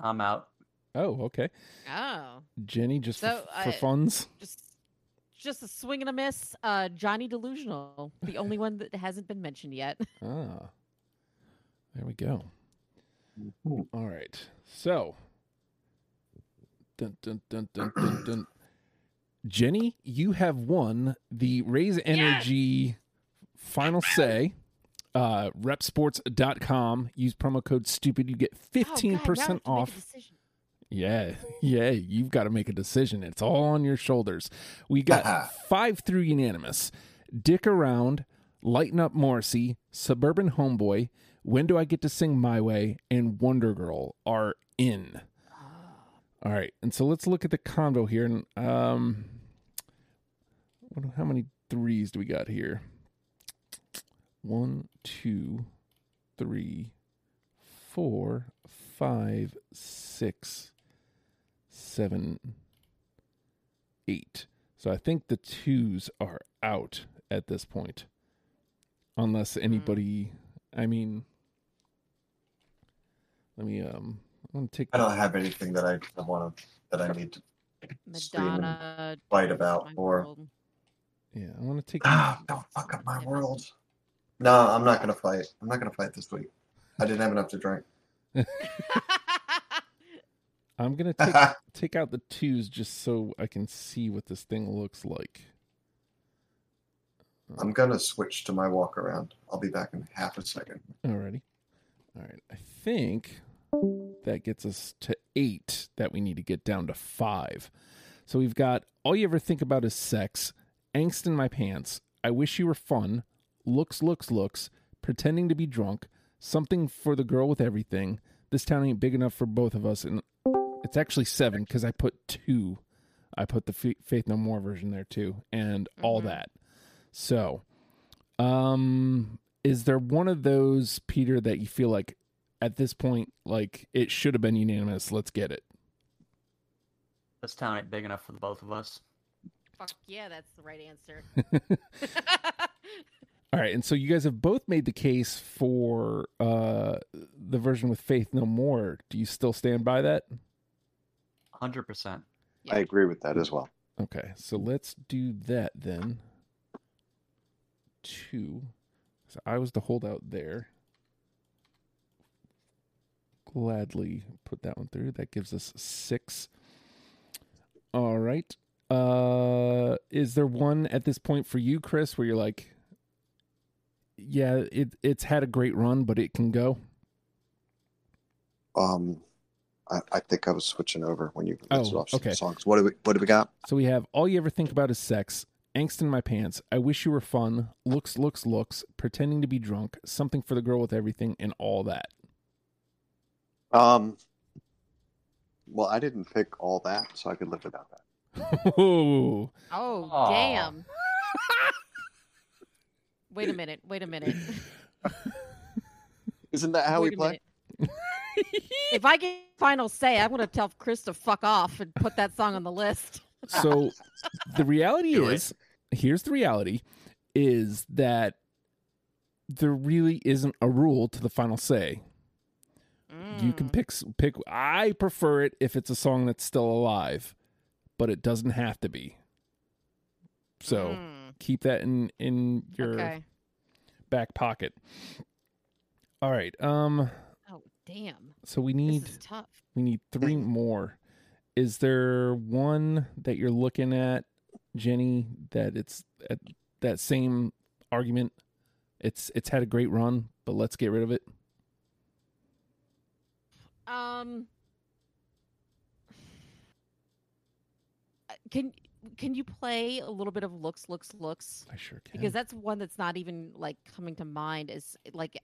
I'm out. Oh, okay. Oh. Jenny, just for, So, for I- funds? Just just a swing and a miss. Uh Johnny Delusional. The only one that hasn't been mentioned yet. Ah. There we go. Mhm. All right. So, dun, dun, dun, dun, dun, dun. Jenny, you have won the Raise Energy final say. Uh, repsports.com. Use promo code STUPID. You get Oh, God, now I 15% have to make a off. Yeah, yeah, you've got to make a decision. It's all on your shoulders. We got five through unanimous. Dick Around, Lighten Up Morrissey, Suburban Homeboy, When Do I Get to Sing My Way, and Wonder Girl are in. All right, and so let's look at the convo here. And um, what, how many threes do we got here? One, two, three, four, five, six, seven, eight. So I think the twos are out at this point. Unless anybody, I mean, let me, um, I'm going to take, I don't have anything that I want to that I need to Madonna. fight about or yeah, I want to take, ah, don't fuck up my world. No, I'm not gonna fight. I'm not gonna fight this week. I didn't have enough to drink. I'm going to take, take out the twos just so I can see what this thing looks like. I'm gonna switch to my walk around. I'll be back in half a second. Alrighty. All right. I think that gets us to eight that we need to get down to five. So we've got all you ever think about is sex, angst in my pants, I wish you were fun, looks, looks, looks, pretending to be drunk, something for the girl with everything. This town ain't big enough for both of us. And it's actually seven because I put two. I put the Fa- Faith No More version there too, and all Mhm. that. So, um, is there one of those, Peter, that you feel like at this point, like it should have been unanimous? Let's get it. This town ain't big enough for the both of us. Fuck yeah, that's the right answer. All right, and so you guys have both made the case for uh the version with Faith No More. Do you still stand by that? 100%. Yeah. I agree with that as well. Okay, so let's do that then. Two. So I was the holdout there. Gladly put that one through. That gives us six. All right. Uh is there one at this point for you, Chris, where you're like, yeah, it it's had a great run, but it can go? Um, I, I think I was switching over when you listed Oh, off some okay. songs. What do we What do we got? So we have all you ever think about is sex, angst in my pants, I wish you were fun, looks, looks, looks, pretending to be drunk, something for the girl with everything, and all that. Um, well, I didn't pick all that, so I could live without that. Ooh. oh, Aw. damn. wait a minute. Wait a minute. Isn't that how wait we play? Minute. If I get final say, I'm going to tell Chris to fuck off and put that song on the list. So the reality Do it. is, here's the reality, is that there really isn't a rule to the final say. You can Mm. pick pick. I prefer it if it's a song that's still alive, but it doesn't have to be. So Mm. keep that in in your okay. back pocket. All right. Um. Damn. So we This need is tough. we need three more. Is there one that you're looking at, Jenny? That it's at that same argument. It's it's had a great run, but let's get rid of it. Um. uh, Can can you play a little bit of looks looks looks I sure can. because that's one that's not even like coming to mind is like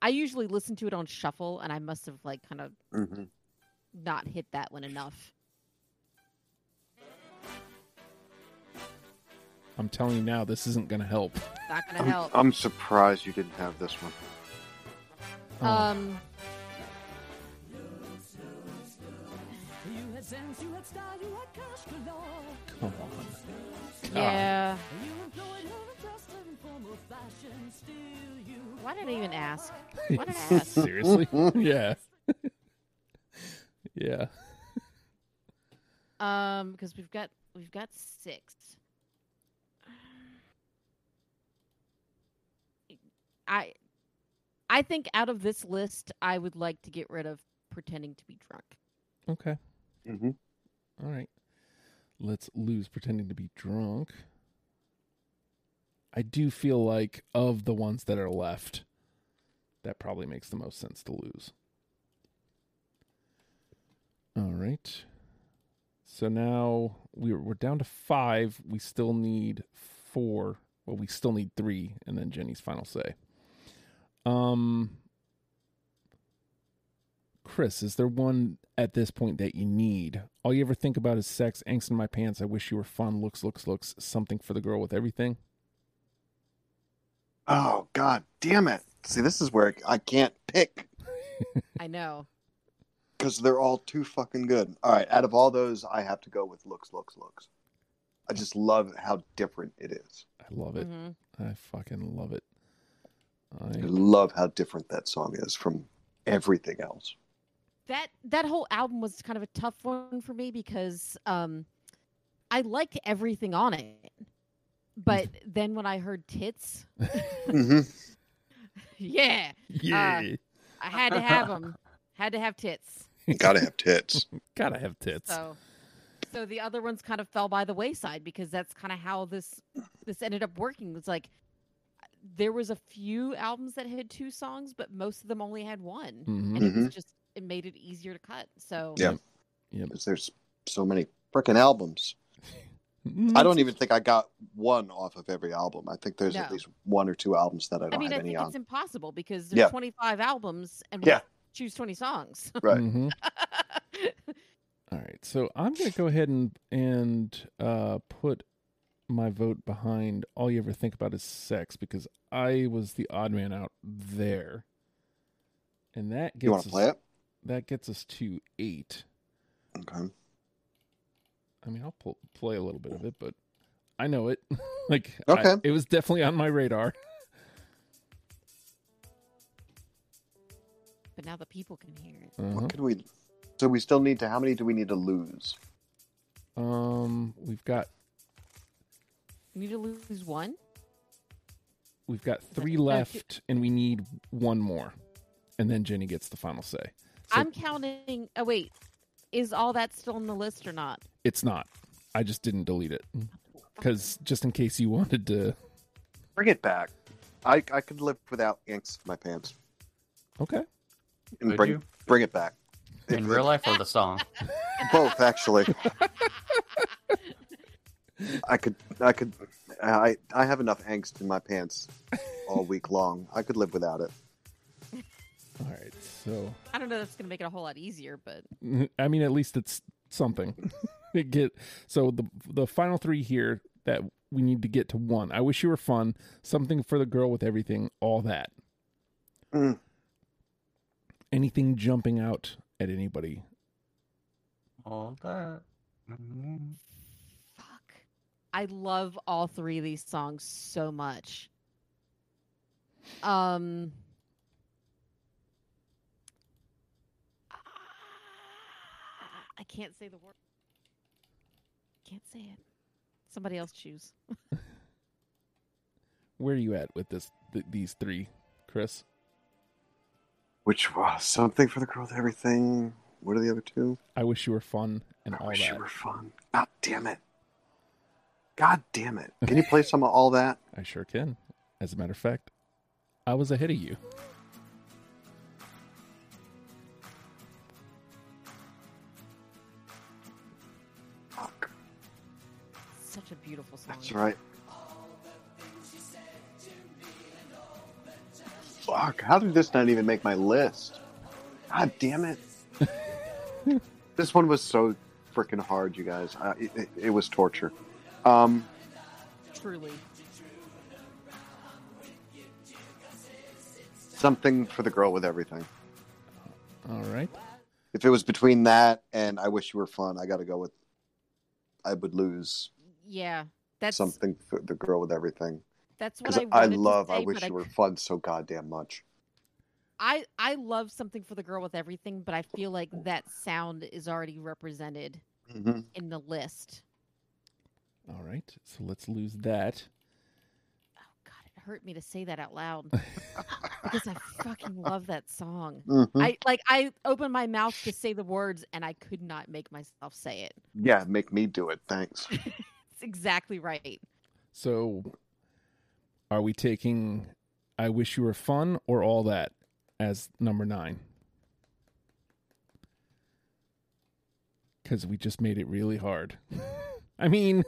I usually listen to it on shuffle and I must have like kind of hmm not hit that one enough. I'm telling you now, this isn't going to help. Not gonna I'm, help. I'm surprised you didn't have this one. Oh, Um. You had sense, you had style, you had cash galore. come on. God. Yeah. Why did I even ask? Why did I ask? Seriously? yeah. yeah. Um, because we've got we've got six. I I think out of this list, I would like to get rid of pretending to be drunk. Okay. hmm All right. Let's lose pretending to be drunk. I do feel like of the ones that are left, that probably makes the most sense to lose. All right. So now we're we're down to five. We still need four. Well, we still need three, and then Jenny's final say. Um, Chris, is there one at this point that you need? All you ever think about is sex, angst in my pants. I wish you were fun. Looks, looks, looks. Something for the girl with everything. Oh God, damn it! See, this is where I can't pick I know. because they're all too fucking good. All right, out of all those, I have to go with looks, looks, looks. I just love how different it is. I love it. Mhm. I fucking love it. I I love how different that song is from everything else. That that whole album was kind of a tough one for me because um, I liked everything on it, but then when I heard tits, hmm yeah, yeah, I had to have them. Had to have tits. Gotta have tits. gotta have tits. So, so the other ones kind of fell by the wayside because that's kind of how this this ended up working. It's like there was a few albums that had two songs, but most of them only had one, Mhm. and it was just it made it easier to cut. So Yeah. yeah, because there's so many freaking albums. I don't even think I got one off of every album. I think there's at least one or two albums that I I don't mean, I have any think on. it's impossible because there's Yeah. 25 albums and we Yeah. choose 20 songs. Right. Mhm. All right, so I'm gonna go ahead and and uh, put my vote behind all you ever think about is sex because I was the odd man out there, and that gets You us, play it? that gets us to eight. Okay. I mean, I'll pull, play a little bit of it, but I know it. like, I- Okay. it was definitely on my radar. but now the people can hear it. Uh-huh. What could we? So we still need to. How many do we need to lose? Um, we've got You need to lose one. we've got three no, two- left, and we need one more, and then Jenny gets the final say. So I'm counting. Oh, wait. Is all that still on the list or not? it's not. I just didn't delete it because just in case you wanted to. Bring it back. I I could live without angst in my pants. Okay. And Could bring you? bring it back. In real life or the song? Both actually. I could I could I I have enough angst in my pants all week long. I could live without it. All right. So, I don't know. That's going to make it a whole lot easier, but I mean, at least it's something. It get so the the final three here that we need to get to one. I wish you were fun. Something for the girl with everything. All that. Mm. Anything jumping out at anybody? All that. Mm. fuck. I love all three of these songs so much. Um. I can't say the word. Can't say it. Somebody else choose. Where are you at with this th- these three, Chris? Which was something for the girl with everything. What are the other two? I wish you were fun and I all wish that. you were fun. God damn it. God damn it. Can you play some of all that? I sure can. As a matter of fact, I was ahead of you. That's right. Fuck. How did this not even make my list? God damn it. this one was so freaking hard, you guys. I, it, it, it was torture. Um, Truly. something for the girl with everything. All right. If it was between that and I wish you were fun, I got to go with. I would lose Yeah. That's something for the girl with everything that's what I I, wanted to love. I wish but you were fun so goddamn much. I I love something for the girl with everything, but I feel like that sound is already represented hmm in the list. All right. So let's lose that. Oh God, it hurt me to say that out loud because I fucking love that song. hmm I like I opened my mouth to say the words and I could not make myself say it. yeah, make me do it. Thanks. It's exactly right. So are we taking I wish you were fun or all that as number 9? Cuz we just made it really hard. I mean,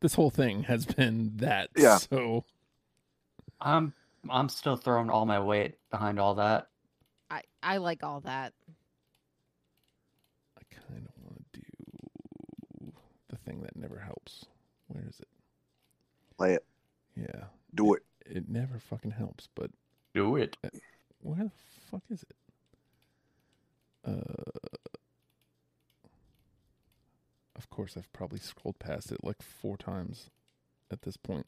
this whole thing has been that. Yeah. So I'm I'm still throwing all my weight behind all that. I I like all that. I kind of want to do the thing that never helps. Where is it? Play it. Yeah. Do it. It never fucking helps, but Do it. where the fuck is it? Uh Of course I've probably scrolled past it like four times at this point.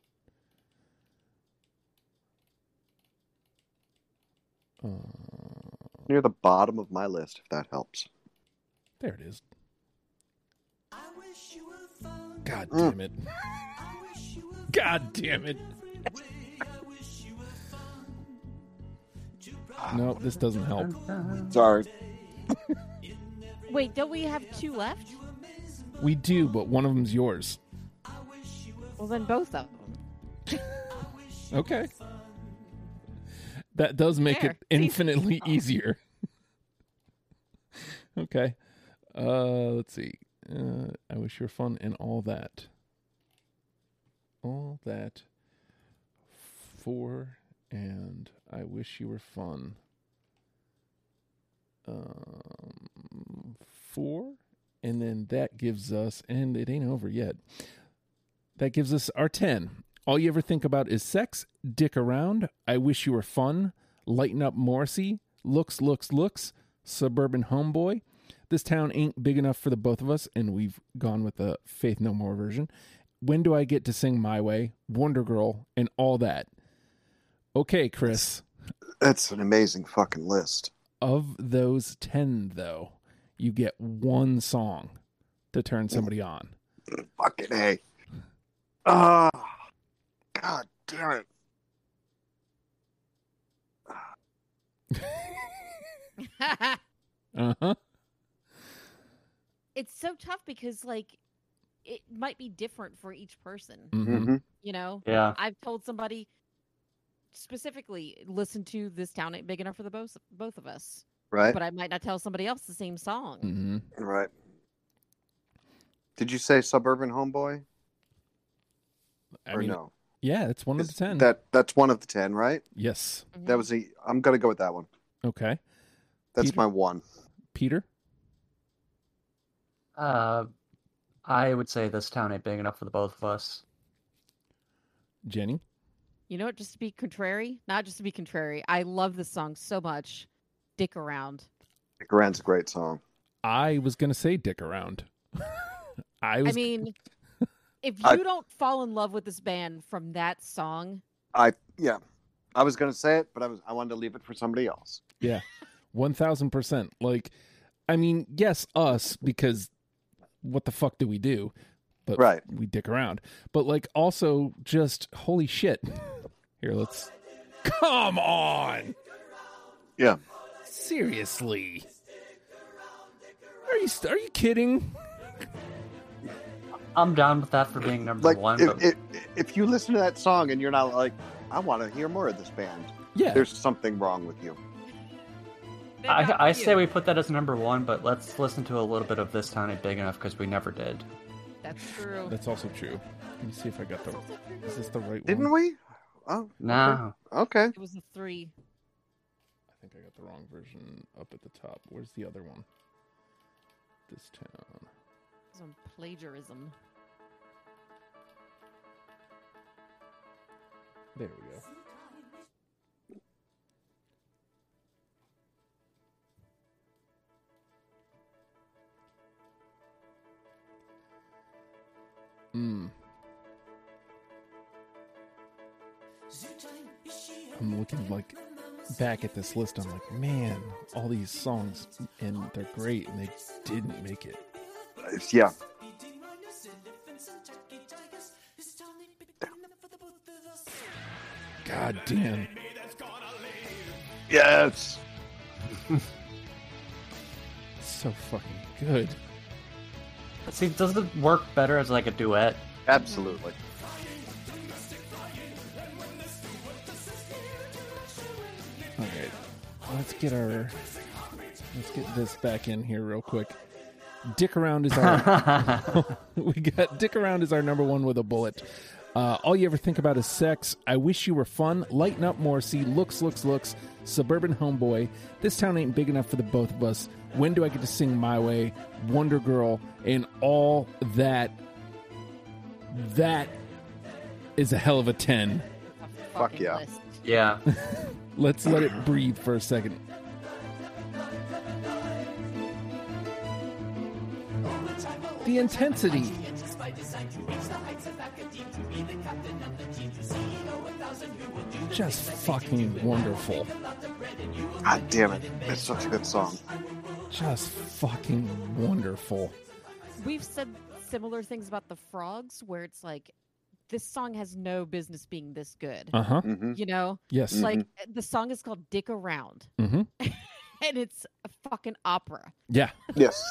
Uh, Near the bottom of my list, if that helps. there it is. God Mm. damn it. God damn it. No, this doesn't help. Sorry. Wait, don't we have two left? We do, but one of them's yours. Well, then both of them. Okay. That does make There. it See? infinitely easier. okay. Uh let's see. Uh I wish you were fun and all that. All that four and I wish you were fun. Um four and then that gives us and it ain't over yet. That gives us our 10. All you ever think about is sex, dick around, I wish you were fun, lighten up Morrissey, looks, looks, looks, suburban homeboy. This town ain't big enough for the both of us, and we've gone with the Faith No More version. When do I get to sing My Way, Wonder Girl, and all that? Okay, Chris. That's an amazing fucking list. Of those 10, though, you get one song to turn somebody on. Fucking A. Ah. God damn it. Uh huh. It's so tough because like it might be different for each person. hmm hmm You know, Yeah. I've told somebody specifically listen to this town ain't big enough for the both both of us, Right? but I might not tell somebody else the same song. Mm-hmm. Right. Did you say suburban homeboy I or mean, no? yeah, it's one of the 10. That that's one of the ten, right? yes. Mhm. That was a. I'm gonna go with that one. Okay. That's Peter? my one. Peter? Uh, I would say this town ain't big enough for the both of us. Jenny? You know what? Just to be contrary, not just to be contrary, I love this song so much. Dick around. Dick Around's a great song. I was going to say dick around. I was I mean, if you I- don't fall in love with this band from that song, I yeah. I was going to say it, but I was I wanted to leave it for somebody else. Yeah, one thousand percent. Like, I mean, yes, us because what the fuck do we do? But Right. we dick around. But like, also, just holy shit. Here, let's. Come on, Yeah. seriously. Are you are you kidding? I'm down with that for being number Like one. if, but if if you listen to that song and you're not like, I want to hear more of this band. Yeah, There's something wrong with you. They're not I, I say we put that as number one, but let's listen to a little bit of this town ain't big enough because we never did. That's true. that's also true. Let me see if I got the. Is this the right Didn't one? we? Oh No, okay. It was a three. I think I got the wrong version up at the top. Where's the other one? This town. Some plagiarism. There we go. Hmm. I'm looking like back at this list. I'm like, man, all these songs and they're great, and they didn't make it. Yeah. God damn. Yes. So fucking good. See, does it work better as like a duet? Absolutely. All right, let's get our let's get this back in here real quick. Dick around is our we got Dick around is our number one with a bullet. Uh, all you ever think about is sex. I wish you were fun. Lighten up, Morrissey. Looks, looks, looks. Suburban homeboy. This town ain't big enough for the both of us. When do I get to sing my way? Wonder Girl and all that. That is a hell of a ten. Fuck yeah. list. Yeah. Let's let it breathe for a second. The intensity. Just fucking wonderful. God damn it. It's such a good song. Just fucking wonderful. We've said similar things about the frogs, where it's like, this song has no business being this good. Uh huh. hmm You know, Yes. like the song is called "Dick Around," Mm-hmm. and it's a fucking opera. Yeah. Yes.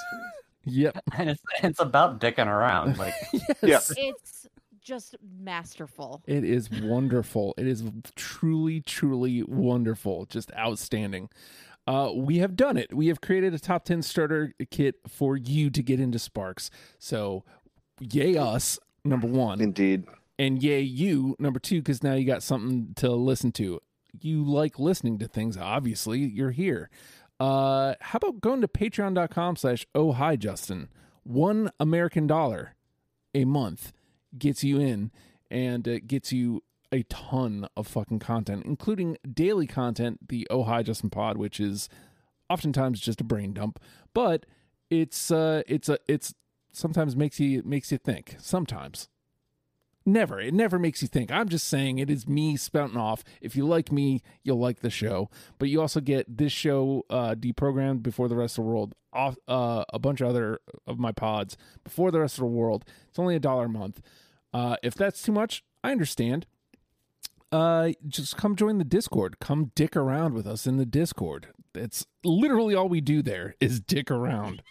Yep. and it's it's about dicking around. Like Yes. It's just masterful. It is wonderful. It is truly, truly wonderful. Just outstanding. Uh, we have done it. We have created a top 10 starter kit for you to get into Sparks. So, yay us, number one. Indeed. And yay you, number two, because now you got something to listen to. You like listening to things, obviously. You're here. Uh, how about going to patreon.com slash oh hi Justin? One American dollar a month gets you in and uh, gets you a ton of fucking content, including daily content, the Oh Hi Justin Pod, which is oftentimes just a brain dump, but it's uh it's a it's sometimes makes you makes you think. Sometimes. Never. It never makes you think. I'm just saying it is me spouting off. If you like me, you'll like the show. But you also get this show uh, deprogrammed before the rest of the world. Off uh, a bunch of other of my pods before the rest of the world. It's only a dollar a month. Uh, if that's too much, I understand. Uh, just come join the Discord. Come dick around with us in the Discord. It's literally all we do there is dick around.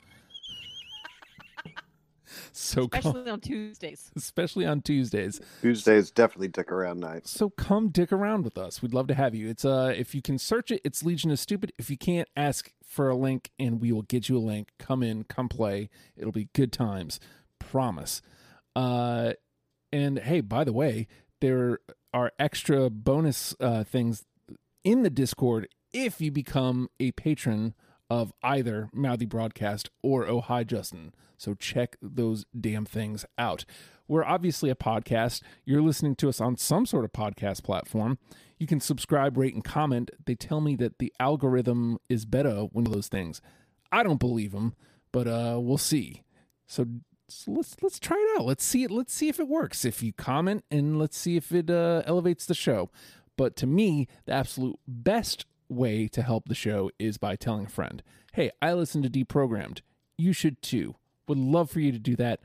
so come, especially on Tuesdays. especially on Tuesdays. Tuesday is definitely dick around night. So come dick around with us. We'd love to have you. It's uh if you can search it, it's Legion of Stupid. If you can't, ask for a link and we will get you a link. Come in, come play. It'll be good times. Promise. Uh and hey, by the way, there are extra bonus uh things in the Discord if you become a patron of either Mouthy Broadcast or Oh Hi Justin. So check those damn things out. We're obviously a podcast. You're listening to us on some sort of podcast platform. You can subscribe, rate, and comment. They tell me that the algorithm is better when those things. I don't believe them, but uh, we'll see. So, so let's let's try it out. Let's see it. Let's see if it works. If you comment, and let's see if it uh, elevates the show. But to me, the absolute best way to help the show is by telling a friend, hey, I listen to Deprogrammed. You should too. Would love for you to do that.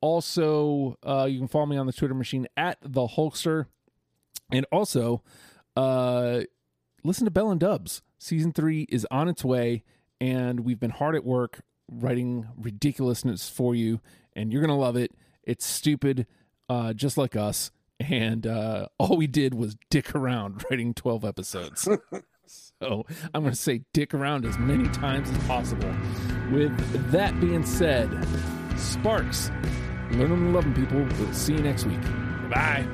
Also, uh, you can follow me on the Twitter machine at the Hulkster. And also, uh, listen to Bell and Dubs. Season three is on its way, and we've been hard at work writing ridiculousness for you, and you're gonna love it. It's stupid, uh, just like us, and uh, all we did was dick around writing 12 episodes. so I'm gonna say dick around as many times as possible. With that being said, Sparks, learn them and love them, people. We'll see you next week. Bye.